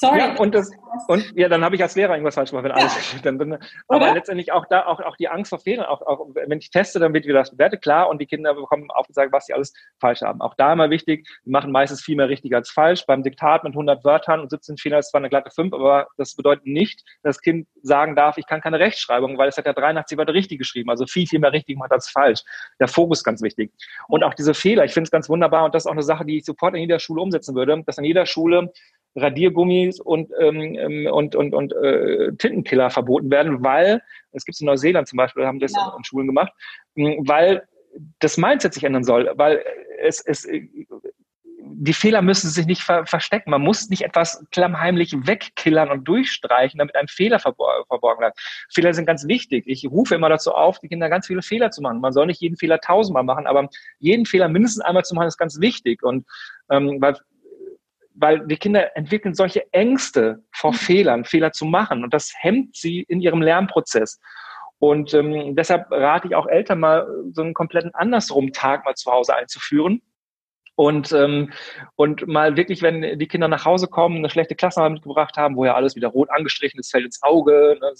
Sorry. Ja, und, das, und ja, dann habe ich als Lehrer irgendwas falsch gemacht, wenn ja. alles (laughs) dann, dann, Aber letztendlich auch da, auch, auch die Angst vor Fehlern, auch, auch wenn ich teste, dann wird wieder das bewertet, klar, und die Kinder bekommen aufgezeigt, was sie alles falsch haben. Auch da immer wichtig, wir machen meistens viel mehr richtig als falsch. Beim Diktat mit 100 Wörtern und 17 Fehlern ist zwar eine glatte 5, aber das bedeutet nicht, dass das Kind sagen darf, ich kann keine Rechtschreibung, weil es hat ja 83 Wörter richtig geschrieben, also viel, viel mehr richtig gemacht als falsch. Der Fokus ist ganz wichtig. Und auch diese Fehler, ich finde es ganz wunderbar und das ist auch eine Sache, die ich sofort in jeder Schule umsetzen würde, dass in jeder Schule Radiergummis und, ähm, ähm, und, und, und äh, Tintenkiller verboten werden, weil, es gibt es in Neuseeland zum Beispiel, haben das ja. in Schulen gemacht, weil das Mindset sich ändern soll, weil es, es die Fehler müssen sich nicht ver verstecken. Man muss nicht etwas klammheimlich wegkillern und durchstreichen, damit ein Fehler verbor verborgen bleibt. Fehler sind ganz wichtig. Ich rufe immer dazu auf, die Kinder ganz viele Fehler zu machen. Man soll nicht jeden Fehler tausendmal machen, aber jeden Fehler mindestens einmal zu machen, ist ganz wichtig. Und ähm, weil weil die Kinder entwickeln solche Ängste vor mhm. Fehlern, Fehler zu machen und das hemmt sie in ihrem Lernprozess. Und ähm, deshalb rate ich auch Eltern mal, so einen kompletten andersrum Tag mal zu Hause einzuführen. Und, ähm, und mal wirklich, wenn die Kinder nach Hause kommen, eine schlechte Klasse mitgebracht haben, wo ja alles wieder rot angestrichen ist, fällt ins Auge, ne,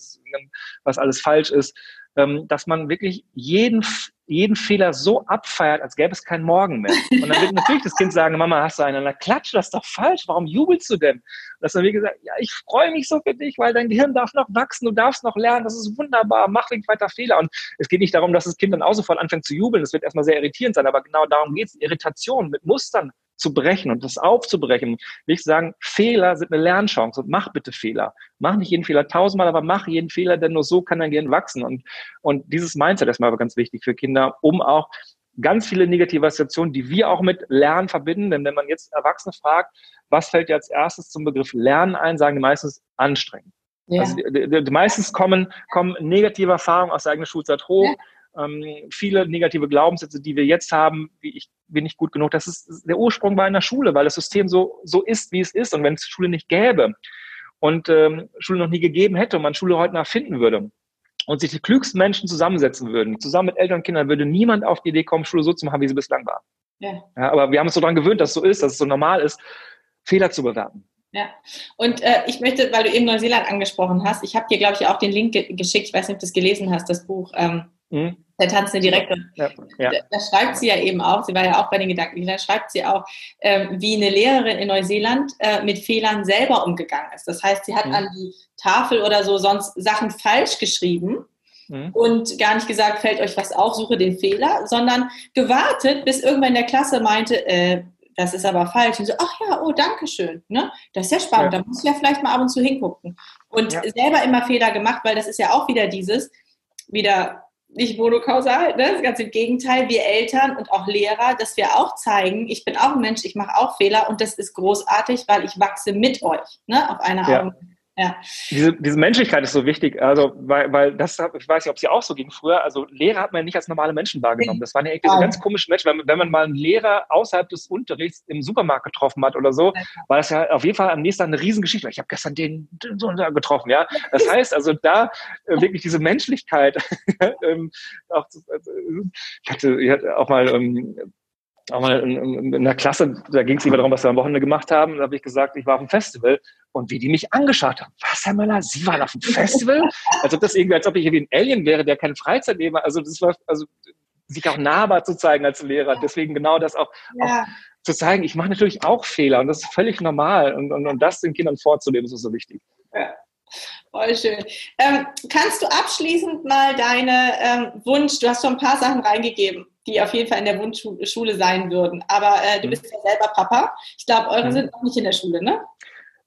was alles falsch ist, dass man wirklich jeden jeden Fehler so abfeiert, als gäbe es keinen Morgen mehr. Und dann wird natürlich das Kind sagen, Mama, hast du einen? Na klatsch, das ist doch falsch. Warum jubelst du denn? Das dann wie gesagt, ja, ich freue mich so für dich, weil dein Gehirn darf noch wachsen, du darfst noch lernen, das ist wunderbar, mach nicht weiter Fehler. Und es geht nicht darum, dass das Kind dann auch sofort anfängt zu jubeln. Das wird erstmal sehr irritierend sein, aber genau darum geht es, Irritation mit Mustern zu brechen und das aufzubrechen. Will ich sagen, Fehler sind eine Lernchance und mach bitte Fehler. Mach nicht jeden Fehler tausendmal, aber mach jeden Fehler, denn nur so kann dein Gehirn wachsen. Und, und dieses Mindset ist mal ganz wichtig für Kinder, um auch ganz viele negative Assoziationen, die wir auch mit Lernen verbinden. Denn wenn man jetzt Erwachsene fragt, was fällt dir als erstes zum Begriff Lernen ein, sagen die meistens anstrengend. Ja. Also die, die, die meistens kommen, kommen negative Erfahrungen aus der eigenen Schulzeit hoch. Ähm, viele negative Glaubenssätze, die wir jetzt haben, wie ich bin nicht gut genug, das ist der Ursprung bei einer Schule, weil das System so, so ist, wie es ist. Und wenn es Schule nicht gäbe und ähm, Schule noch nie gegeben hätte und man Schule heute noch erfinden würde und sich die klügsten Menschen zusammensetzen würden, zusammen mit Eltern und Kindern, würde niemand auf die Idee kommen, Schule so zu machen, wie sie bislang war. Ja. ja aber wir haben uns so daran gewöhnt, dass es so ist, dass es so normal ist, Fehler zu bewerten. Ja, und äh, ich möchte, weil du eben Neuseeland angesprochen hast, ich habe dir, glaube ich, auch den Link ge geschickt, ich weiß nicht, ob du das gelesen hast, das Buch ähm, mhm. Der tanzende Direktor. Ja, ja. Da, da, schreibt sie ja eben auch, sie war ja auch bei den Gedanken, da schreibt sie auch, ähm, wie eine Lehrerin in Neuseeland äh, mit Fehlern selber umgegangen ist. Das heißt, sie hat mhm. an die Tafel oder so sonst Sachen falsch geschrieben mhm. und gar nicht gesagt, fällt euch was auf, suche den Fehler, sondern gewartet, bis irgendwann in der Klasse meinte, äh, das ist aber falsch. Und so, ach ja, oh, danke schön. Ne? Das ist ja spannend, ja. da muss ich ja vielleicht mal ab und zu hingucken. Und selber immer Fehler gemacht, weil das ist ja auch wieder dieses, wieder nicht monokausal, ne? das ganze Gegenteil, wir Eltern und auch Lehrer, dass wir auch zeigen, ich bin auch ein Mensch, ich mache auch Fehler und das ist großartig, weil ich wachse mit euch ne? auf einer ja. Augenhöhe. Ja. Diese, diese Menschlichkeit ist so wichtig, also weil, weil das, ich weiß nicht, ob es ja auch so ging früher, also Lehrer hat man ja nicht als normale Menschen wahrgenommen. Das waren ja irgendwie so ganz komische Menschen. Wenn, wenn man mal einen Lehrer außerhalb des Unterrichts im Supermarkt getroffen hat oder so, war das ja auf jeden Fall am nächsten Tag eine Riesengeschichte. Ich habe gestern den, den so getroffen, ja. Das heißt also da äh, wirklich diese Menschlichkeit. (laughs) ähm, auch, also, ich, hatte, ich hatte auch mal ähm, auch mal in, in der Klasse, da ging es immer darum, was wir am Wochenende gemacht haben. Da habe ich gesagt, ich war auf dem Festival und wie die mich angeschaut haben. Was, Herr Möller, Sie waren auf dem Festival? als ob das irgendwie, als ob ich irgendwie ein Alien wäre, der keine Freizeit nehme. Also das war, also sich auch nahbar zu zeigen als Lehrer. Deswegen genau das auch, ja. auch zu zeigen, ich mache natürlich auch Fehler und das ist völlig normal. Und, und, und das den Kindern vorzuleben, ist so wichtig. Ja. Voll schön. Ähm, kannst du abschließend mal deine ähm, Wunsch, du hast schon ein paar Sachen reingegeben, die auf jeden Fall in der Wunschschule sein würden, aber äh, du mhm. bist ja selber Papa. Ich glaube, eure mhm. sind noch nicht in der Schule, ne?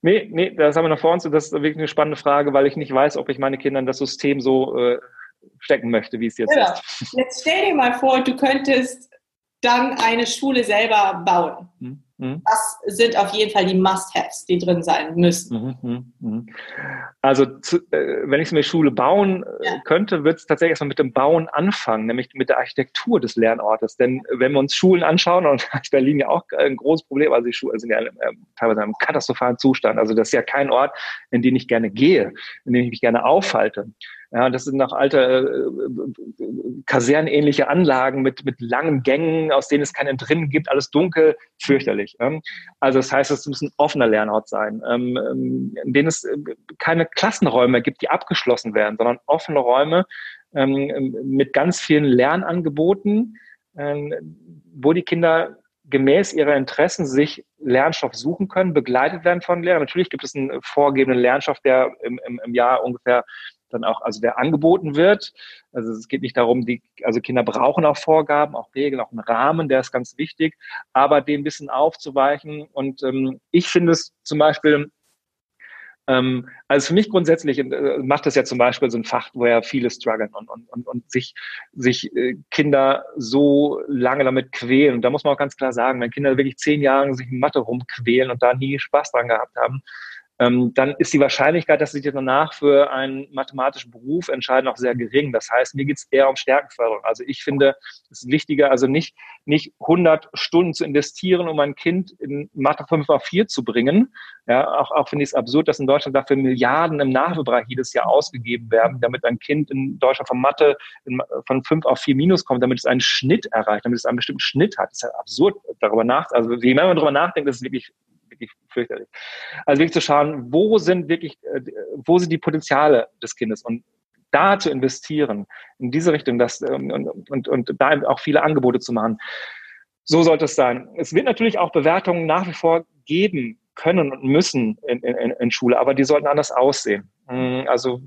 Nee, nee, das haben wir noch vor uns und das ist wirklich eine spannende Frage, weil ich nicht weiß, ob ich meine Kinder in das System so äh, stecken möchte, wie es jetzt ja. ist. Jetzt stell dir mal vor, du könntest dann eine Schule selber bauen. Mhm. Mhm. Das sind auf jeden Fall die Must-Haves, die drin sein müssen. Mhm, mhm. Also zu, äh, wenn ich mir Schule bauen äh, ja. könnte, wird es tatsächlich erstmal mit dem Bauen anfangen, nämlich mit der Architektur des Lernortes. Denn wenn wir uns Schulen anschauen, und das ist Berlin ja auch ein großes Problem, also die Schulen sind ja äh, teilweise in einem katastrophalen Zustand. Also das ist ja kein Ort, in den ich gerne gehe, in dem ich mich gerne aufhalte. Ja, das sind noch alte äh, kasernenähnliche Anlagen mit, mit langen Gängen, aus denen es keinen drinnen gibt, alles dunkel, fürchterlich. Ähm. Also das heißt, es muss ein offener Lernort sein, ähm, ähm in denen es äh, keine Klassenräume gibt, die abgeschlossen werden, sondern offene Räume ähm, mit ganz vielen Lernangeboten, ähm, wo die Kinder gemäß ihrer Interessen sich Lernstoff suchen können, begleitet werden von Lehrern. Natürlich gibt es einen vorgegebenen Lernstoff, der im, im, im Jahr ungefähr dann auch, also der angeboten wird. Also es geht nicht darum, die, also Kinder brauchen auch Vorgaben, auch Regeln, auch einen Rahmen, der ist ganz wichtig, aber den ein bisschen aufzuweichen. Und ähm, ich finde es zum Beispiel, ähm, also für mich grundsätzlich äh, macht das ja zum Beispiel so ein Fach, wo ja viele strugglen und, und, und, und sich, sich äh, Kinder so lange damit quälen. Und da muss man auch ganz klar sagen, wenn Kinder wirklich zehn Jahre sich in Mathe rumquälen und da nie Spaß dran gehabt haben, dann ist die Wahrscheinlichkeit, dass sie sich danach für einen mathematischen Beruf entscheiden, auch sehr gering. Das heißt, mir geht es eher um Stärkenförderung. Also ich finde es wichtiger, also nicht, nicht 100 Stunden zu investieren, um ein Kind in Mathe 5 auf 4 zu bringen. Ja, auch, auch finde ich es absurd, dass in Deutschland dafür Milliarden im Nachbereich jedes Jahr ausgegeben werden, damit ein Kind in Deutschland von Mathe in, von 5 auf 4 minus kommt, damit es einen Schnitt erreicht, damit es einen bestimmten Schnitt hat. Das ist ja absurd, darüber nach, also je mehr man darüber nachdenkt, ist es wirklich wirklich fürchterlich. Also wirklich zu schauen, wo sind wirklich, äh, wo sind die Potenziale des Kindes und da zu investieren, in diese Richtung, das, ähm, und, und, und da auch viele Angebote zu machen. So sollte es sein. Es wird natürlich auch Bewertungen nach wie vor geben können und müssen in, in, in Schule, aber die sollten anders aussehen. Mm, also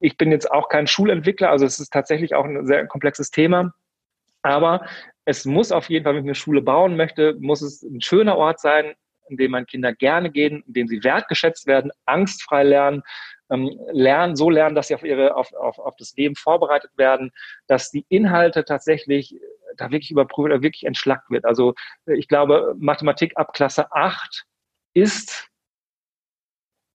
ich bin jetzt auch kein Schulentwickler, also es ist tatsächlich auch ein sehr komplexes Thema. Aber es muss auf jeden Fall, wenn ich eine Schule bauen möchte, muss es ein schöner Ort sein, in dem man Kinder gerne gehen, in dem sie wertgeschätzt werden, angstfrei lernen, ähm, lernen, so lernen, dass sie auf ihre, auf, auf, auf das Leben vorbereitet werden, dass die Inhalte tatsächlich äh, da wirklich überprüft oder wirklich entschlackt wird. Also äh, ich glaube, Mathematik ab Klasse 8 ist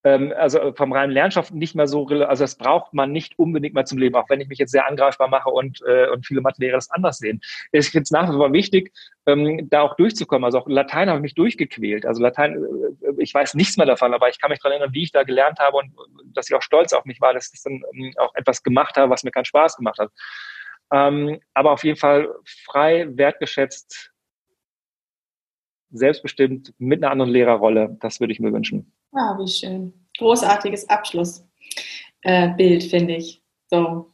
ähm, also vom reinen Lernstoff nicht mehr so, also das braucht man nicht unbedingt mal zum Leben, auch wenn ich mich jetzt sehr angreifbar mache und, äh, und viele Mathelehrer das anders sehen. Ich finde es nach wie vor wichtig, ähm, da auch durchzukommen. Also auch Latein habe ich mich durchgequält. Also Latein, äh, ich weiß nichts mehr davon, aber ich kann mich daran erinnern, wie ich da gelernt habe und dass ich auch stolz auf mich war, dass ich dann ähm, auch etwas gemacht habe, was mir keinen Spaß gemacht hat. Ähm, aber auf jeden Fall frei, wertgeschätzt, selbstbestimmt mit einer anderen Lehrerrolle. Das würde ich mir wünschen. Ah, wie schön. Großartiges Abschlussbild, äh, finde ich. So.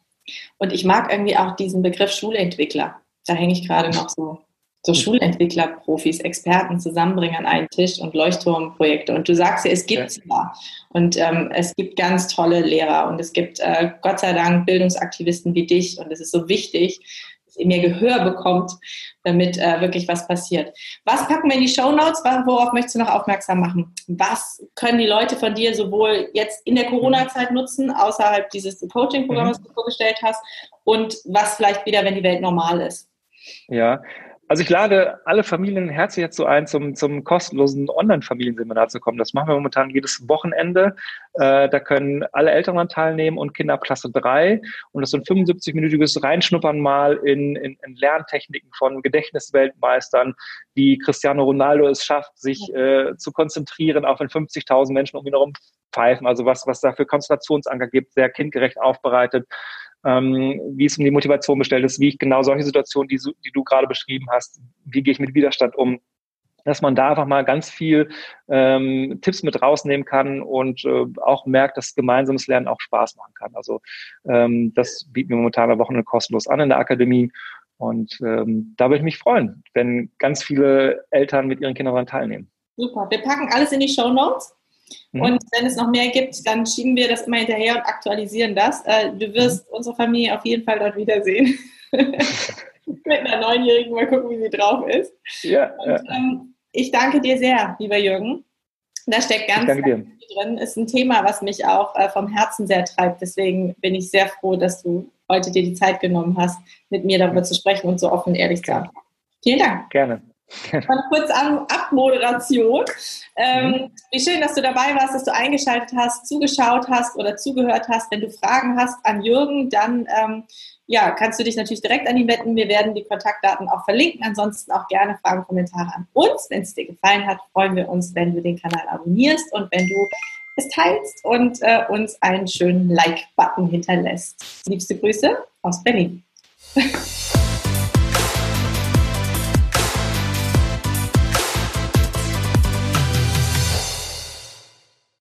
Und ich mag irgendwie auch diesen Begriff Schulentwickler. Da hänge ich gerade noch so. So Schulentwickler, Profis, Experten zusammenbringen an einen Tisch und Leuchtturmprojekte. Und du sagst ja, es gibt ja. ja. Und ähm, es gibt ganz tolle Lehrer und es gibt äh, Gott sei Dank Bildungsaktivisten wie dich. Und es ist so wichtig, mehr Gehör bekommt, damit äh, wirklich was passiert. Was packen wir in die Show Notes? Worauf möchtest du noch aufmerksam machen? Was können die Leute von dir sowohl jetzt in der Corona-Zeit nutzen, außerhalb dieses Coaching-Programms, mhm. das du vorgestellt hast, und was vielleicht wieder, wenn die Welt normal ist? Ja, also ich lade alle Familien herzlich dazu ein, zum, zum kostenlosen Online-Familienseminar zu kommen. Das machen wir momentan jedes Wochenende. Äh, da können alle Eltern daran teilnehmen und Kinder ab Klasse 3. Und das ist ein 75-minütiges Reinschnuppern mal in, in, in Lerntechniken von Gedächtnisweltmeistern, wie Cristiano Ronaldo es schafft, sich äh, zu konzentrieren, auch wenn 50.000 Menschen um ihn herum pfeifen. Also was, was da für Konzentrationsanker gibt, sehr kindgerecht aufbereitet. Ähm, wie es um die Motivation bestellt ist, wie ich genau solche Situationen, die, die du gerade beschrieben hast, wie gehe ich mit Widerstand um, dass man da einfach mal ganz viel ähm, Tipps mit rausnehmen kann und äh, auch merkt, dass gemeinsames Lernen auch Spaß machen kann. Also ähm, das bieten wir momentan am Wochenende kostenlos an in der Akademie. Und ähm, da würde ich mich freuen, wenn ganz viele Eltern mit ihren Kindern daran teilnehmen. Super. Wir packen alles in die Show Notes. Mhm. Und wenn es noch mehr gibt, dann schieben wir das immer hinterher und aktualisieren das. Äh, du wirst mhm. unsere Familie auf jeden Fall dort wiedersehen. (laughs) mit einer Neunjährigen mal gucken, wie sie drauf ist. Ja, und, ja. Ähm, ich danke dir sehr, lieber Jürgen. Da steckt ganz, ganz viel drin. Ist ein Thema, was mich auch äh, vom Herzen sehr treibt. Deswegen bin ich sehr froh, dass du heute dir die Zeit genommen hast, mit mir darüber zu sprechen und so offen und ehrlich zu sein. Vielen Dank. Gerne. Eine kurze Abmoderation. Ähm, mhm. Wie schön, dass du dabei warst, dass du eingeschaltet hast, zugeschaut hast oder zugehört hast. Wenn du Fragen hast an Jürgen, dann ähm, ja, kannst du dich natürlich direkt an ihn wenden. Wir werden die Kontaktdaten auch verlinken. Ansonsten auch gerne Fragen, Kommentare an uns. Wenn es dir gefallen hat, freuen wir uns, wenn du den Kanal abonnierst und wenn du es teilst und äh, uns einen schönen Like-Button hinterlässt. Liebste Grüße aus Berlin. (laughs)